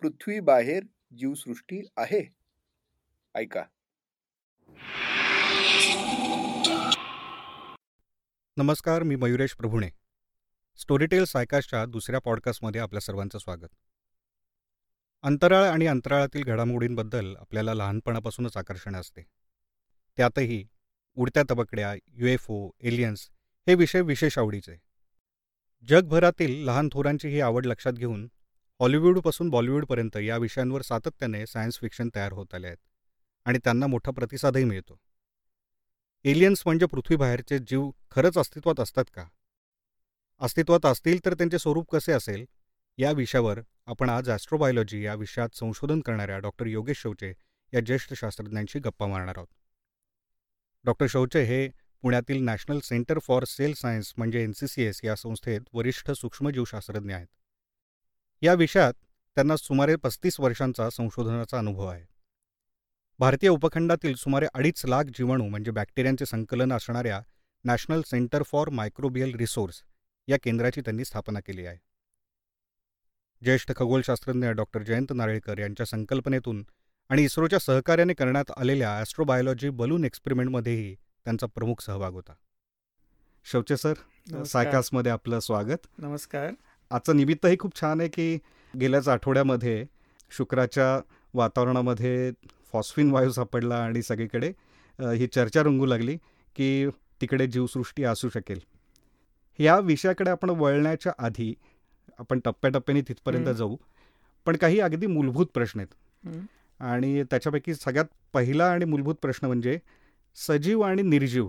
पृथ्वी बाहेर जीवसृष्टी आहे. ऐका. नमस्कार मी मयुरेश प्रभुणे. स्टोरीटेल सायकासच्या दुसऱ्या पॉडकास्टमध्ये आपल्या सर्वांचं स्वागत. अंतराळ आणि अंतराळातील घडामोडींबद्दल आपल्याला लहानपणापासूनच आकर्षण असते. त्यातही उडत्या तबकड्या युएफओ एलियन्स हे विषय विशेष आवडीचे. जगभरातील लहान थोरांची ही आवड लक्षात घेऊन हॉलिवूडपासून बॉलिवूडपर्यंत या विषयांवर सातत्याने सायन्स फिक्शन तयार होत आले आहेत आणि त्यांना मोठा प्रतिसादही मिळतो. एलियन्स म्हणजे पृथ्वीबाहेरचे जीव खरंच अस्तित्वात असतात का? अस्तित्वात असतील तर त्यांचे स्वरूप कसे असेल? या विषयावर आपण आज ॲस्ट्रोबायोलॉजी या विषयात संशोधन करणाऱ्या डॉक्टर योगेश शौचे या ज्येष्ठ शास्त्रज्ञांशी गप्पा मारणार आहोत. डॉक्टर शौचे हे पुण्यातील national centre for cell science म्हणजे एन सी सी एस या संस्थेत वरिष्ठ सूक्ष्मजीवशास्त्रज्ञ आहेत. या विषयात त्यांना सुमारे पस्तीस वर्षांचा संशोधनाचा अनुभव आहे. भारतीय उपखंडातील सुमारे अडीच लाख जीवाणू म्हणजे बॅक्टेरियांचे संकलन असणाऱ्या national centre for microbial resource या केंद्राची त्यांनी स्थापना केली आहे. ज्येष्ठ खगोलशास्त्रज्ञ डॉक्टर जयंत नारळीकर यांच्या संकल्पनेतून आणि इस्रोच्या सहकार्याने करण्यात आलेल्या ॲस्ट्रोबायोलॉजी बलून एक्सपेरिमेंटमध्येही त्यांचा प्रमुख सहभाग होता. शौचे सर सायकासमध्ये आपलं स्वागत. नमस्कार. आजचं निमित्तही खूप छान आहे की गेल्याच आठवड्यामध्ये शुक्राच्या वातावरणामध्ये फॉस्फिन वायू सापडला आणि सगळीकडे ही चर्चा रंगू लागली की तिकडे जीवसृष्टी असू शकेल. या विषयाकडे आपण वळण्याच्या आधी आपण टप्प्याटप्प्याने तिथपर्यंत जाऊ. पण काही अगदी मूलभूत प्रश्न आहेत. आणि त्याच्यापैकी सगळ्यात पहिला आणि मूलभूत प्रश्न म्हणजे सजीव आणि निर्जीव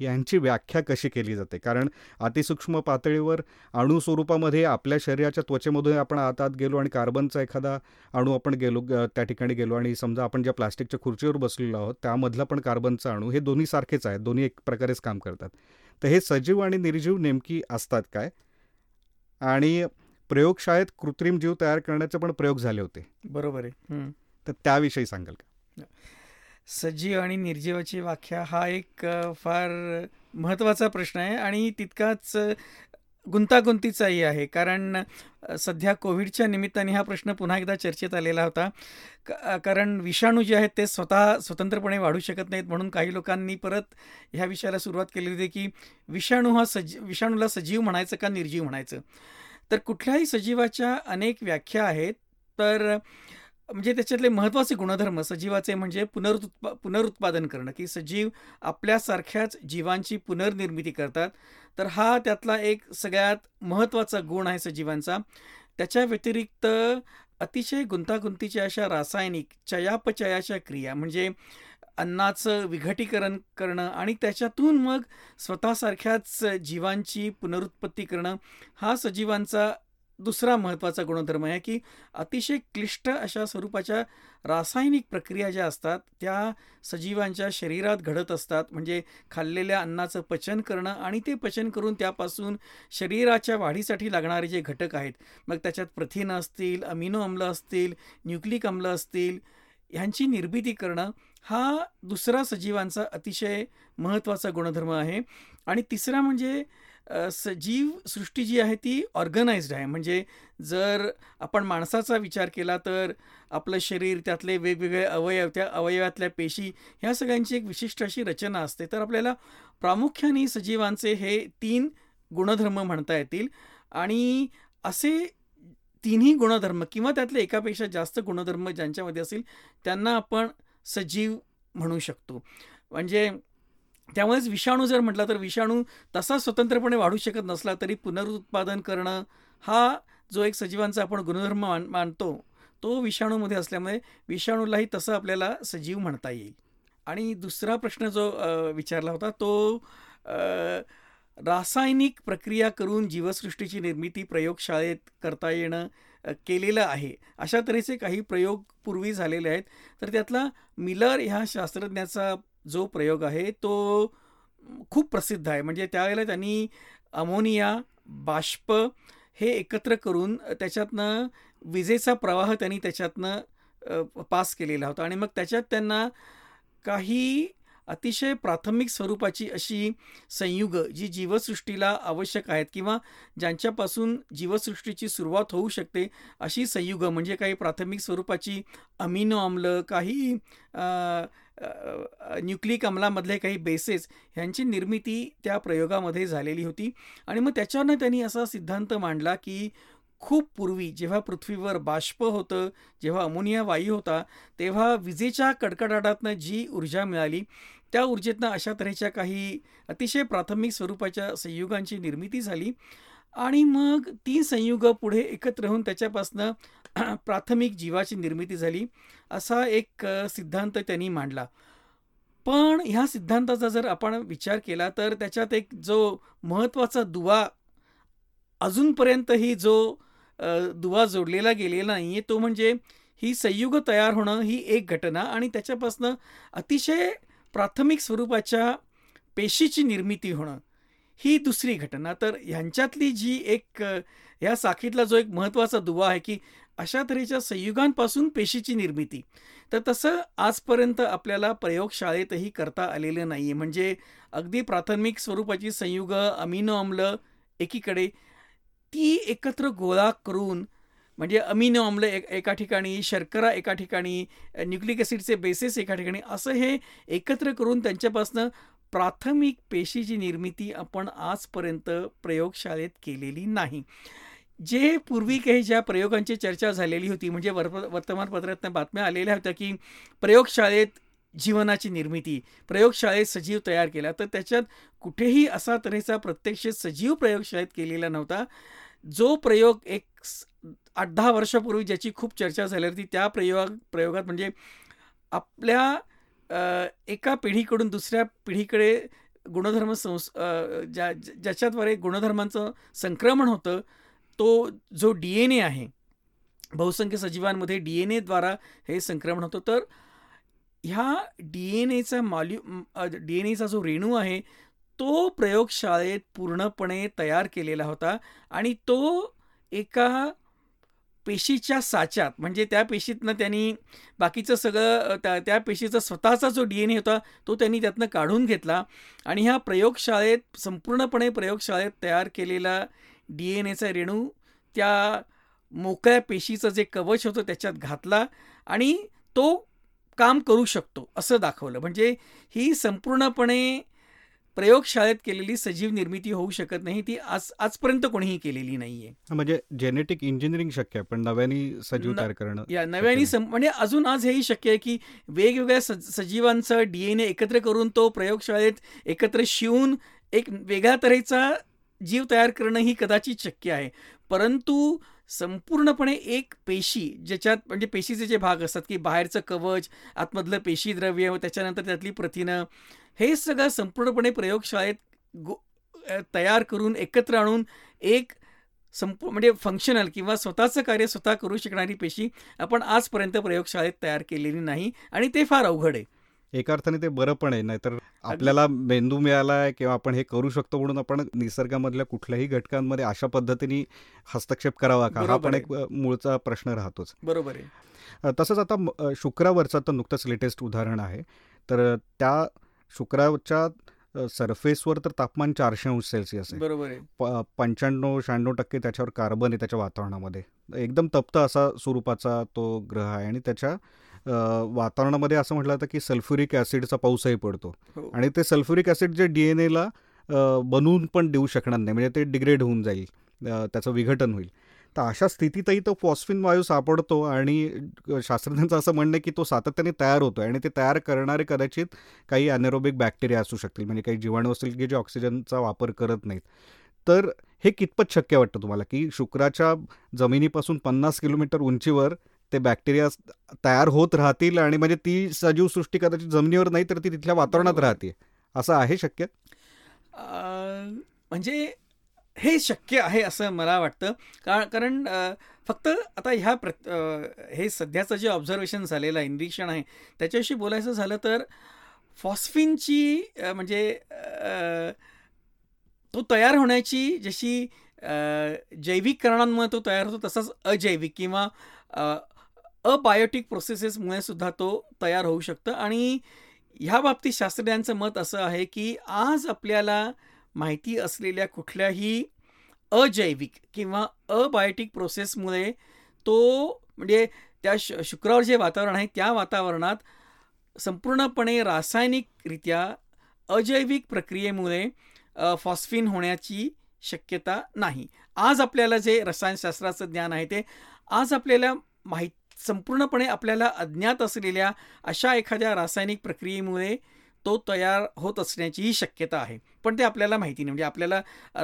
यांची व्याख्या कशी केली जाते? कारण अतिसूक्ष्म पातळीवर अणु स्वरूपामध्ये आपल्या शरीराच्या त्वचेमधून आपण आतात गेलो आणि कार्बनचा एखादा अणू आपण गेलो त्या ठिकाणी गेलो आणि समजा आपण ज्या प्लास्टिकच्या खुर्चीवर बसलेलो आहोत त्यामधला पण कार्बनचा अणू हे दोन्ही सारखेच आहेत दोन्ही एक प्रकारेच काम करतात. तर हे सजीव आणि निर्जीव नेमकी असतात काय? आणि प्रयोगशाळेत कृत्रिम जीव तयार करण्याचे पण प्रयोग झाले होते. बरोबर आहे. तर त्याविषयी सांगाल का? सजीव आणि निर्जीवाची व्याख्या हा एक फार महत्त्वाचा प्रश्न आहे आणि तितकाच गुंतागुंतीचाही आहे. कारण सध्या कोविडच्या निमित्ताने हा प्रश्न पुन्हा एकदा चर्चेत आलेला होता. कारण विषाणू जे आहेत ते स्वतः स्वतंत्रपणे वाढू शकत नाहीत म्हणून काही लोकांनी परत ह्या विषयाला सुरुवात केली होती की विषाणू हा सजी विषाणूला सजीव म्हणायचं का निर्जीव म्हणायचं? तर कुठल्याही सजीवाच्या अनेक व्याख्या आहेत. तर म्हणजे त्याच्यातले महत्त्वाचे गुणधर्म सजीवाचे म्हणजे पुनरुत्पा पुनरुत्पादन करणं की सजीव आपल्यासारख्याच जीवांची पुनर्निर्मिती करतात. तर हा त्यातला एक सगळ्यात महत्त्वाचा गुण आहे सजीवांचा. त्याच्या व्यतिरिक्त अतिशय गुंतागुंतीच्या अशा रासायनिक चयापचयाच्या क्रिया म्हणजे अन्नाचं विघटीकरण करणं आणि त्याच्यातून मग स्वतःसारख्याच जीवांची पुनरुत्पत्ती करणं हा सजीवांचा दुसरा महत्त्वाचा गुणधर्म आहे की अतिशय क्लिष्ट अशा स्वरूपाच्या रासायनिक प्रक्रिया ज्या असतात त्या सजीवांच्या शरीरात घडत असतात. म्हणजे खाल्लेल्या अन्नाचं पचन करणं आणि ते पचन करून त्यापासून शरीराच्या वाढीसाठी लागणारे जे घटक आहेत मग त्याच्यात प्रथिनं असतील अमिनो अम्ल असतील न्यूक्लिक अम्ल असतील ह्यांची निर्मिती करणं हा दुसरा सजीवांचा अतिशय महत्त्वाचा गुणधर्म आहे. आणि तिसरा म्हणजे सजीव सृष्टी जी आहे ती ऑर्गनाइज्ड आहे. म्हणजे जर आपण माणसाचा विचार केला तर आपलं शरीर त्यातले वेगवेगळे अवयव त्या अवयवातल्या पेशी ह्या सगळ्यांची एक विशिष्ट अशी रचना असते. तर आपल्याला प्रामुख्याने सजीवांचे हे तीन गुणधर्म म्हणता येतील. आणि असे तिन्ही गुणधर्म किंवा त्यातले एकापेक्षा जास्त गुणधर्म ज्यांच्यामध्ये असतील त्यांना आपण सजीव म्हणू शकतो. म्हणजे त्यामुळेच विषाणू जर म्हटला तर विषाणू तसा स्वतंत्रपणे वाढू शकत नसला तरी पुनरुत्पादन करणं हा जो एक सजीवांचा आपण गुणधर्म मान मानतो तो विषाणूमध्ये असल्यामुळे विषाणूलाही तसं आपल्याला सजीव म्हणता येईल. आणि दुसरा प्रश्न जो विचारला होता तो रासायनिक प्रक्रिया करून जीवसृष्टीची निर्मिती प्रयोगशाळेत करता येणं केलेलं आहे अशा तऱ्हेचे काही प्रयोग पूर्वी झालेले आहेत. तर त्यातला मिलर ह्या शास्त्रज्ञाचा जो प्रयोग आहे तो खूप प्रसिद्ध आहे. म्हणजे त्यावेळेला त्यांनी अमोनिया बाष्प हे एकत्र करून त्याच्यातनं विजेचा प्रवाह त्यांनी त्याच्यातनं पास केलेला होता. आणि मग त्याच्यात त्यांना काही अतिशय प्राथमिक स्वरूपाची अशी संयुग जी जीवसृष्टीला आवश्यक आहेत किंवा ज्यांच्यापासून जीवसृष्टीची सुरुवात होऊ शकते अशी संयुग म्हणजे काही प्राथमिक स्वरूपाची अमिनो आम्ल काही न्यूक्लिक अमलामधले काही बेसेस ह्यांची निर्मिती त्या प्रयोगामध्ये झालेली होती. आणि मग त्याच्यावरनं त्यांनी असा सिद्धांत मांडला की खूप पूर्वी जेव्हा पृथ्वीवर बाष्प होतं जेव्हा अमोनिया वायू होता तेव्हा विजेच्या कडकडाटातनं जी ऊर्जा मिळाली त्या ऊर्जेतनं अशा तऱ्हेच्या काही अतिशय प्राथमिक स्वरूपाच्या संयुगांची निर्मिती झाली. आणि मग ती संयुग पुढे एकत्र होऊन त्याच्यापासनं प्राथमिक जीवाची निर्मिती झाली असा एक सिद्धांत त्यांनी मांडला. पण ह्या सिद्धांताचा जर आपण विचार केला तर त्याच्यात एक जो महत्त्वाचा दुवा अजूनपर्यंतही जो दुवा जोडलेला गेलेला नाही आहे तो म्हणजे ही संयुग तयार होणं ही एक घटना आणि त्याच्यापासनं अतिशय प्राथमिक स्वरूपाच्या पेशीची निर्मिती होणं ही दुसरी घटना. तर ह्यांच्यातली जी एक ह्या साखीतला जो एक महत्त्वाचा दुवा आहे की अशा तऱ्हेच्या संयुगांपासून पेशीची निर्मिती. तर तसं आजपर्यंत आपल्याला प्रयोगशाळेतही करता आलेलं नाही आहे म्हणजे अगदी प्राथमिक स्वरूपाची संयुग अमिनो आम्ल एकीकडे ती एकत्र गोळा करून म्हणजे अमिनो आम्ल एक एका ठिकाणी शर्करा एका ठिकाणी न्यूक्लिक ॲसिडचे बेसेस एका ठिकाणी असं हे एकत्र करून त्यांच्यापासनं प्राथमिक पेशीची निर्मिती आपण आजपर्यंत प्रयोगशाळेत केलेली नाही. जे पूर्वी काही ज्या प्रयोगांची चर्चा झालेली होती म्हणजे वर वर्तमानपत्रातनं बातम्या आलेल्या होत्या की प्रयोगशाळेत जीवनाची निर्मिती प्रयोगशाळेत सजीव तयार केला तर त्याच्यात कुठेही असा तऱ्हेचा प्रत्यक्ष सजीव प्रयोगशाळेत केलेला नव्हता. जो प्रयोग एक आठ दहा वर्षापूर्वी ज्याची खूप चर्चा झाली होती त्या प्रयोग प्रयोगात म्हणजे आपल्या एका पिढीकडून दुसऱ्या पिढीकडे गुणधर्म संस ज्या ज्याच्याद्वारे गुणधर्मांचं संक्रमण होतं तो जो डी एन ए आहे बहुसंख्य सजीवांमध्ये डी एन एद्वारा हे संक्रमण होतं. तर ह्या डी एन एचा मॉल्यू डी एन एचा जो रेणू आहे तो प्रयोगशाळेत पूर्णपणे तयार केलेला होता आणि तो एका पेशीच्या साच्यात म्हणजे त्या पेशीतनं त्यांनी बाकीचं सगळं त्या त्या पेशीचा स्वतःचा जो डी एन ए होता तो त्यांनी त्यातनं काढून घेतला आणि ह्या प्रयोगशाळेत संपूर्णपणे प्रयोगशाळेत तयार केलेला डी एन एचा रेणू त्या मोकळ्या पेशीचं जे कवच होतं त्याच्यात घातला आणि तो काम करू शकतो असं दाखवलं. म्हणजे ही संपूर्णपणे प्रयोगशाळेत केलेली सजीव निर्मिती होऊ शकत नाही ती आज आजपर्यंत कोणीही केलेली नाहीये. म्हणजे जेनेटिक इंजिनिअरिंग शक्य आहे पण नव्याने सजीव तयार करणं या नव्याने म्हणजे अजून आज हेही शक्य आहे की वेगवेगळ्या सजीवांचं डीएनए एकत्र करून तो प्रयोगशाळेत एकत्र शिवून एक वेगळ्या तऱ्हेचा जीव तयार करणं ही कदाचित शक्य आहे. परंतु संपूर्णपणे एक पेशी ज्याच्यात म्हणजे पेशीचे जे भाग असतात की बाहेरचं कवच आतमधलं पेशी द्रव्य त्याच्यानंतर त्यातली प्रथिनं हे सगळं संपूर्णपणे प्रयोगशाळेत गो तयार करून एकत्र आणून एक संपू म्हणजे फंक्शनल किंवा स्वतःचं कार्य स्वतः करू शकणारी पेशी आपण आजपर्यंत प्रयोगशाळेत तयार केलेली नाही आणि ते फार अवघड आहे. एका अर्थाने ते बरं पण आहे नाहीतर आपल्याला मेंदू मिळाला आहे किंवा आपण हे करू शकतो म्हणून आपण निसर्गामधल्या कुठल्याही घटकांमध्ये अशा पद्धतीने हस्तक्षेप करावा का? हा पण एक मूळचा प्रश्न राहतोच. बरोबर आहे. तसंच आता शुक्रावरचं तर नुकतंच लेटेस्ट उदाहरण आहे. तर त्या शुक्राच्या सरफेसवर तर तापमान चारशे अंश सेल्सिअस आहे. बरोबर आहे. पंच्याण्णव शहाण्णव टक्के त्याच्यावर कार्बन आहे त्याच्या वातावरणामध्ये. एकदम तप्त असा स्वरूपाचा तो ग्रह आहे आणि त्याच्या वातावरणामध्ये असं म्हटलं जातं की सल्फ्युरिक ॲसिडचा पाऊसही पडतो. हो. आणि ते सल्फ्युरिक ॲसिड जे डी एन एला बनवून पण देऊ शकणार नाही. म्हणजे ते डिग्रेड होऊन जाईल. त्याचं विघटन होईल. तर अशा स्थितीतही तो फॉस्फिन वायू सापडतो आणि शास्त्रज्ञांचं असं म्हणणं आहे की तो सातत्याने तयार होतो आणि ते तयार करणारे कदाचित काही अनेरोबिक बॅक्टेरिया असू शकतील. म्हणजे काही जीवाणू असतील की जे ऑक्सिजनचा वापर करत नाहीत. तर हे कितपत शक्य वाटतं तुम्हाला? की शुक्राच्या जमिनीपासून पन्नास किलोमीटर उंचीवर ते बॅक्टेरिया तयार होत राहतील आणि म्हणजे ती सजीव सृष्टी कदाचित जमिनीवर नाही तर ती तिथल्या वातावरणात राहते. असं आहे शक्य? म्हणजे हे शक्य आहे असं मला वाटतं. कारण फक्त आता ह्या प्र हे सध्याचं जे ऑब्झर्वेशन झालेलं आहे निरीक्षण आहे त्याच्याविषयी बोलायचं झालं तर फॉस्फिनची म्हणजे तो तयार होण्याची जशी जैविक कारणांमुळे तो तयार होतो तसाच अजैविक किंवा अबायोटिक प्रोसेसेसमुळे सुद्धा तो तयार होऊ शकतं. आणि ह्या बाबतीत शास्त्रज्ञांचं मत असं आहे की आज आपल्याला माहिती असलेल्या कुठल्याही अजैविक किंवा अबायोटिक प्रोसेसमुळे तो म्हणजे त्या श शुक्रावर जे वातावरण आहे त्या वातावरणात संपूर्णपणे रासायनिकरित्या अजैविक प्रक्रियेमुळे फॉस्फिन होण्याची शक्यता नाही. आज आपल्याला जे रसायनशास्त्राचं ज्ञान आहे ते आज आपल्याला माहीत संपूर्णपणे आपल्याला अज्ञात असलेल्या अशा एखाद्या रासायनिक प्रक्रियेमुळे तो तयार होत असण्याचीही शक्यता आहे. पण ते आपल्याला माहिती नाही. म्हणजे आपल्याला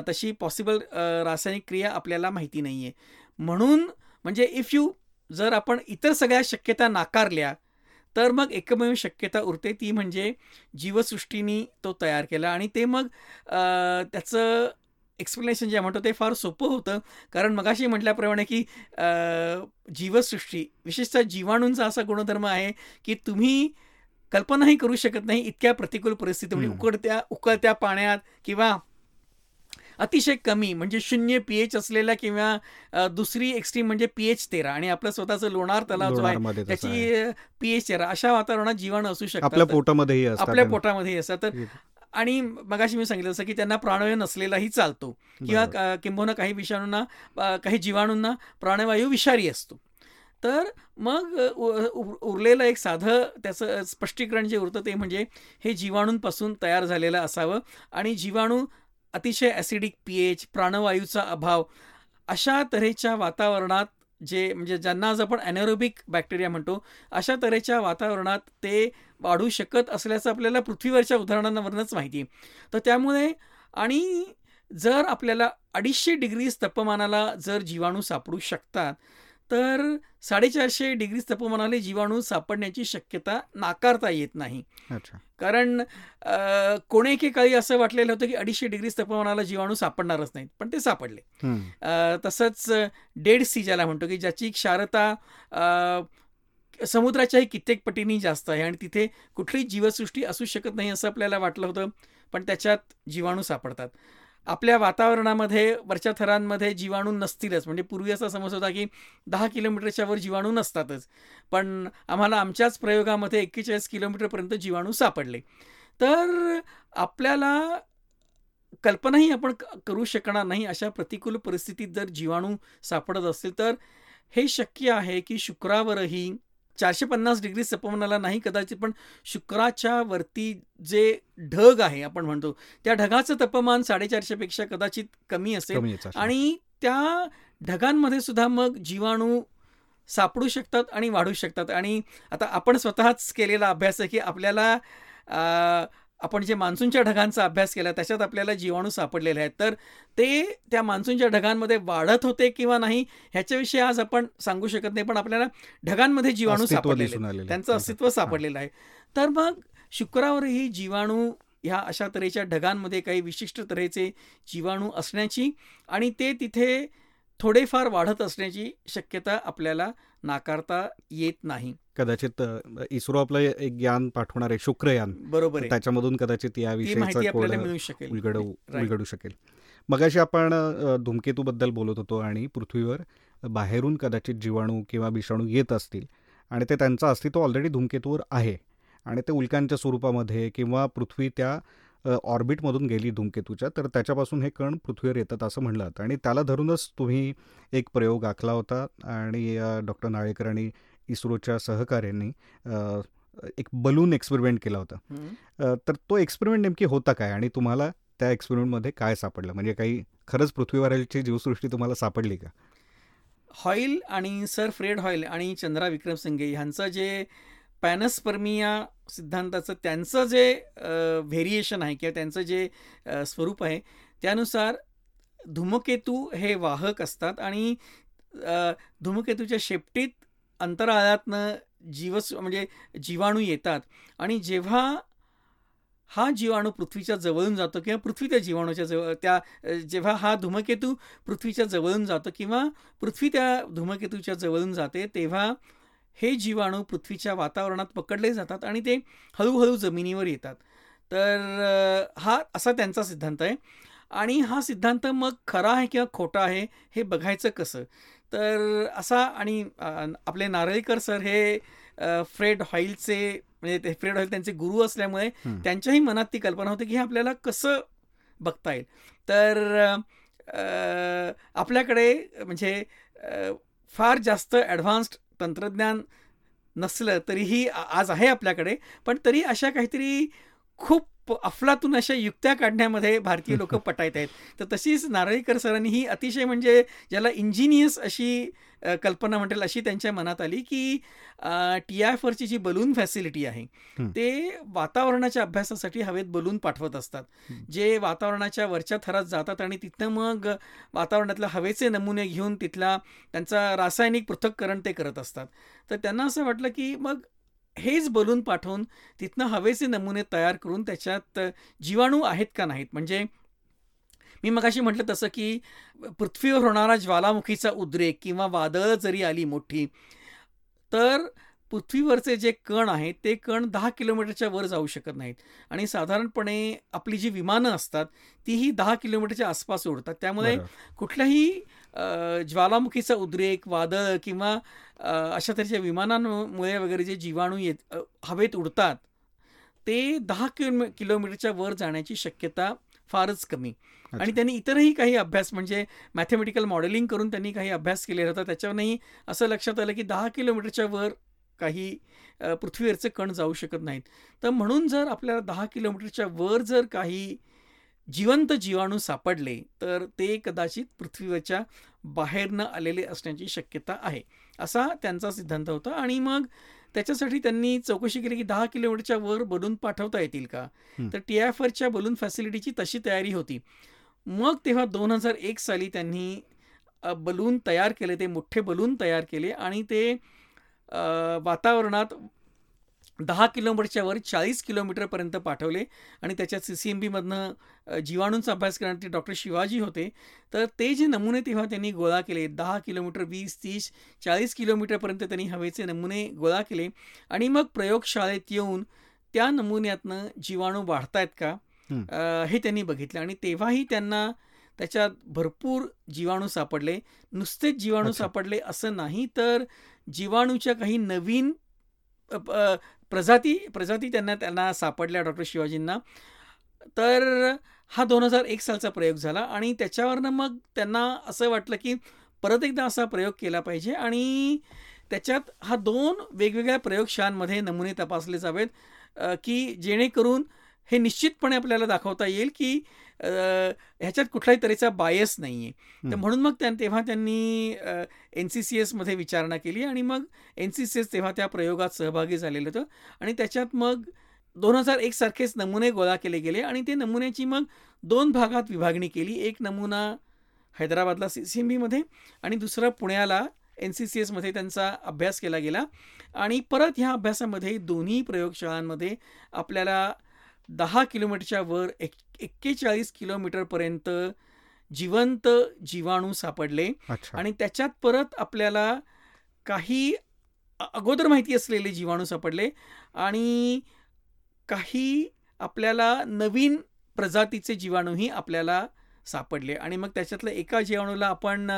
तशी पॉसिबल रासायनिक क्रिया आपल्याला माहिती नाही आहे म्हणून म्हणजे इफ यू जर आपण इतर सगळ्या शक्यता नाकारल्या तर मग एकमेव शक्यता उरते. ती म्हणजे जीवसृष्टीनी तो तयार केला आणि ते मग त्याचं एक्सप्लेनेशन जे म्हणतो ते फार सोपं होतं. कारण मगाशी म्हटल्याप्रमाणे की जीवसृष्टी विशेषतः जीवाणूंचा असा गुणधर्म आहे की तुम्ही कल्पनाही करू शकत नाही इतक्या प्रतिकूल परिस्थिती म्हणजे उकडत्या उकळत्या पाण्यात किंवा अतिशय कमी म्हणजे शून्य पी एच असलेल्या किंवा दुसरी एक्स्ट्रीम म्हणजे पी एच तेरा आणि आपलं स्वतःचं लोणार तलाव जो आहे त्याची पी एच तेरा. अशा वातावरणात जीवाणू असू शकतात. आपल्या पोटामध्येही आपल्या पोटामध्येही असतात. तर आणि मगाशी मी सांगितलं असं की त्यांना प्राणवायू नसलेलाही चालतो. किंवा किंबहुना काही विषाणूंना काही जीवाणूंना प्राणवायू विषारी असतो. तर मग उरलेलं एक साधं त्याचं स्पष्टीकरण जे उरतं ते म्हणजे हे जीवाणूंपासून तयार झालेलं असावं. आणि जीवाणू अतिशय ॲसिडिक पी एच प्राणवायूचा अभाव अशा तऱ्हेच्या वातावरणात जे म्हणजे ज्यांना आज आपण ॲनॅरोबिक बॅक्टेरिया म्हणतो अशा तऱ्हेच्या वातावरणात ते वाढू शकत असल्याचं आपल्याला पृथ्वीवरच्या उदाहरणांवरूनच माहिती तर त्यामुळे आणि जर आपल्याला अडीचशे डिग्रीज तापमानाला जर जीवाणू सापडू शकतात तर साडेचारशे डिग्री तापमानाले जीवाणू सापडण्याची शक्यता नाकारता येत नाही. कारण कोणी एकेकाळी असं वाटलेलं होतं की अडीचशे डिग्री तापमानाला जीवाणू सापडणारच नाहीत पण ते सापडले. तसंच डेड सी ज्याला म्हणतो की ज्याची क्षारता समुद्राच्याही कित्येक पटींनी जास्त आहे आणि तिथे कुठली जीवसृष्टी असू शकत नाही असं आपल्याला वाटलं होतं पण त्याच्यात जीवाणू सापडतात. आपल्या वातावरणामध्ये वरच्या थरांमध्ये जीवाणू नसतीलच. म्हणजे पूर्वी असा समज होता की दहा किलोमीटरच्या वर जीवाणू नसतातच. पण आम्हाला आमच्याच प्रयोगामध्ये एक्केचाळीस किलोमीटरपर्यंत जीवाणू सापडले. तर आपल्याला कल्पनाही आपण करू शकणार नाही अशा प्रतिकूल परिस्थितीत जर जीवाणू सापडत असतील तर हे शक्य आहे की शुक्रावरही चारशे पन्नास डिग्री तापमानाला नाही कदाचित पण शुक्राच्या वरती जे ढग आहे आपण म्हणतो त्या ढगाचं तापमान साडेचारशे पेक्षा कदाचित कमी असेल आणि त्या ढगांमध्ये सुद्धा मग जीवाणू सापडू शकतात आणि वाढू शकतात. आणि आता आपण स्वतःच केलेला अभ्यास आहे की आपल्याला आपण जे मान्सूनच्या ढगांचा अभ्यास केला त्याच्यात आपल्याला जीवाणू सापडलेले आहेत. तर ते त्या मान्सूनच्या ढगांमध्ये वाढत होते किंवा नाही ह्याच्याविषयी आज आपण सांगू शकत नाही पण आपल्याला ढगांमध्ये जीवाणू सापडलेले त्यांचं अस्तित्व सापडलेलं आहे. तर मग शुक्रावरही जीवाणू ह्या अशा तऱ्हेच्या ढगांमध्ये काही विशिष्ट तऱ्हेचे जीवाणू असण्याची आणि ते तिथे थोडेफार वाढत असण्याची शक्यता आपल्याला नाकारता येत नाही. कदाचित इस्रो आपलं एक ज्ञान पाठवणार आहे शुक्रयान बरोबर त्याच्यामधून कदाचित या विषयी उलगडू उलगडू शकेल. मगाशी आपण धूमकेतूबद्दल बोलत होतो आणि पृथ्वीवर बाहेरून कदाचित जीवाणू किंवा विषाणू येत असतील आणि ते त्यांचं अस्तित्व ऑलरेडी धूमकेतूवर आहे आणि ते उल्कांच्या स्वरूपामध्ये किंवा पृथ्वी त्या ऑर्बिटमधून गेली धूमकेतूच्या तर त्याच्यापासून हे कण पृथ्वीवर येतात असं म्हणलं जातं. आणि त्याला धरूनच तुम्ही एक प्रयोग आखला होता आणि डॉक्टर नाळेकर आणि इस्रोच्या सहकार्यांनी एक बलून एक्सपेरिमेंट केला होता. तर तो एक्सपेरिमेंट नेमकी होता काय आणि तुम्हाला त्या एक्सपेरिमेंटमध्ये काय सापडलं? म्हणजे काही खरंच पृथ्वीवरची जीवसृष्टी तुम्हाला सापडली का? हॉईल आणि सर फ्रेड हॉईल आणि चंद्रा विक्रमसिंगे ह्यांचं जे पॅनस्पर्मिया सिद्धांताचं त्यांचं जे व्हेरिएशन आहे किंवा त्यांचं जे स्वरूप आहे त्यानुसार धूमकेतू हे वाहक असतात आणि धूमकेतूच्या शेपटीत अंतराळातनं जीवस म्हणजे जीवाणू येतात आणि जेव्हा हा जीवाणू पृथ्वीच्या जवळून जातो किंवा पृथ्वी त्या जीवाणूच्या जवळ त्या जेव्हा हा धूमकेतू पृथ्वीच्या जवळून जातो किंवा पृथ्वी त्या धूमकेतूच्या जवळून जाते तेव्हा हे जीवाणू पृथ्वीच्या वातावरणात पकडले जातात आणि ते हळूहळू जमिनीवर येतात. तर हा असा त्यांचा सिद्धांत आहे. आणि हा सिद्धांत मग खरा आहे किंवा खोटा आहे हे बघायचं कसं? तर असा आणि आपले नारळीकर सर हे फ्रेड हॉईलचे म्हणजे ते फ्रेड हॉईल त्यांचे गुरु असल्यामुळे. त्यांच्याही मनात ती कल्पना होती की हे आपल्याला कसं बघता येईल तर आपल्याकडे म्हणजे फार जास्त ॲडव्हान्स्ड तंत्रज्ञान नसलं तरीही आज आहे आपल्याकडे पण तरी अशा काहीतरी खूप अफलातून अशा युक्त्या काढण्यामध्ये भारतीय लोक पटायत आहेत तर तशीच नारळीकर सरांनी ही अतिशय म्हणजे ज्याला इंजिनियस अशी कल्पना म्हणेल अशी त्यांच्या मनात आली की टी आय फरची जी बलून फॅसिलिटी आहे. ते वातावरणाच्या अभ्यासासाठी हवेत बलून पाठवत असतात. जे वातावरणाच्या वरच्या थरात जातात आणि तिथनं मग वातावरणातल्या हवेचे नमुने घेऊन तिथला त्यांचा रासायनिक पृथक्करण ते करत असतात तर त्यांना असं वाटलं की मग हेच बलून पाठवून तिथनं हवेचे नमुने तयार करून त्याच्यात जीवाणू आहेत का नाहीत? म्हणजे मी मगाशी म्हटलं तसं की पृथ्वीवर होणारा ज्वालामुखीचा उद्रेक किंवा वादळ जरी आली मोठी तर पृथ्वीवरचे जे कण आहेत ते कण दहा किलोमीटरच्या वर जाऊ शकत नाहीत. आणि साधारणपणे आपली जी विमानं असतात तीही दहा किलोमीटरच्या आसपास उडतात. त्यामुळे. कुठल्याही ज्वालामुखीचा उद्रेक वादळ किंवा अशा तऱ्हेच्या विमानांमुळे वगैरे जे जीवाणू येत हवेत उडतात ते दहा किलो किलोमीटरच्या वर जाण्याची शक्यता फारच कमी. आणि. त्यांनी इतरही काही अभ्यास म्हणजे मॅथमॅटिकल मॉडेलिंग करून त्यांनी काही अभ्यास केलेला होता. त्याच्यावरही असं लक्षात आलं की दहा किलोमीटरच्या वर काही पृथ्वीवरचे कण जाऊ शकत नाहीत. तर म्हणून जर आपल्याला दहा किलोमीटरच्या वर जर काही जिवंत जीवाणू सापडले तर ते कदाचित पृथ्वीवरच्या बाहेरनं आलेले असण्याची शक्यता आहे असा त्यांचा सिद्धांत होता. आणि मग त्याच्यासाठी त्यांनी चौकशी केली की दहा किलोमीटरच्या वर बलून पाठवता येतील का. तर टी एफ आरच्या बलून फॅसिलिटीची तशी तयारी होती. मग तेव्हा दोन हजार एक साली त्यांनी बलून तयार केले ते मोठे बलून तयार केले आणि ते वातावरणात दहा किलोमीटरच्या वर चाळीस किलोमीटरपर्यंत पाठवले आणि त्याच्यात सी सी एम बीमधनं जीवाणूंचा अभ्यास करणारे डॉक्टर शिवाजी होते तर ते जे नमुने तेव्हा त्यांनी गोळा केले दहा किलोमीटर वीस तीस चाळीस किलोमीटरपर्यंत त्यांनी हवेचे नमुने गोळा केले आणि मग प्रयोगशाळेत येऊन त्या नमुन्यातनं जीवाणू वाढतायत का हं. हे त्यांनी बघितलं आणि तेव्हाही त्यांना त्याच्यात भरपूर जीवाणू सापडले नुसतेच जीवाणू. सापडले असं नाही तर जीवाणूच्या काही नवीन प्रजाती प्रजाती त्यांना त्यांना सापडल्या डॉक्टर शिवाजींना. तर हा दोन हजार एक सालचा प्रयोग झाला आणि त्याच्यावरनं मग त्यांना असं वाटलं की परत एकदा असा प्रयोग केला पाहिजे आणि त्याच्यात हा दोन वेगवेगळ्या प्रयोगशाळांमध्ये नमुने तपासले जावेत की जेणेकरून हे निश्चितपणे आपल्याला दाखवता येईल की ह्याच्यात कुठल्याही तऱ्हेचा बायस नाही आहे तर. म्हणून मग त्या तेव्हा त्यांनी एन सी सी एसमध्ये विचारणा केली आणि मग एन सी सी एस तेव्हा त्या प्रयोगात सहभागी झालेलं होतं. आणि त्याच्यात मग दोन हजार एक सारखेच नमुने गोळा केले गेले आणि ते नमुन्याची मग दोन भागात विभागणी केली. एक नमुना हैदराबादला सी सी एम बीमध्ये आणि दुसरा पुण्याला एन सी सी एसमध्ये त्यांचा अभ्यास केला गेला. आणि परत ह्या अभ्यासामध्ये दोन्ही प्रयोगशाळांमध्ये आपल्याला दहा किलोमीटरच्या वर एक एक्केचाळीस किलोमीटरपर्यंत जिवंत जीवाणू सापडले. आणि त्याच्यात परत आपल्याला काही अगोदर माहिती असलेले जीवाणू सापडले आणि काही आपल्याला नवीन प्रजातीचे जीवाणूही आपल्याला सापडले. आणि मग त्याच्यातलं एका जीवाणूला आपण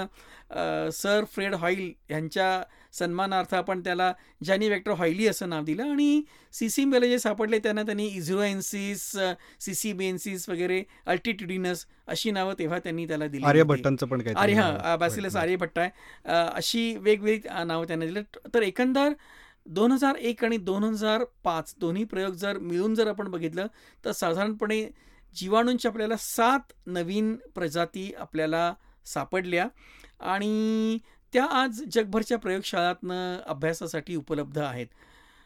सर फ्रेड हॉईल यांच्या सन्मानार्थ आपण त्याला जॅनी वेक्टर हॉईली असं नाव दिलं. आणि सी सी बेला जे सापडले त्यांना त्यांनी इझ्रोएन्सिस सी सी बेन्सिस वगैरे अल्टिट्युडिनस अशी नावं तेव्हा त्यांनी त्याला दिली. आर्यभट्टांचं पण काही आर्य हां बॅसिलस आर्यभट्ट आहे. अशी वेगवेगळी नावं त्यांना दिलं. तर एकंदर दोन हजार एक आणि दोन हजार पाच दोन्ही प्रयोग जर मिळून जर आपण बघितलं तर साधारणपणे जीवाणूंच्या आपल्याला सात नवीन प्रजाती आपल्याला सापडल्या आणि त्या आज जगभरच्या प्रयोगशाळातनं अभ्यासासाठी उपलब्ध आहेत.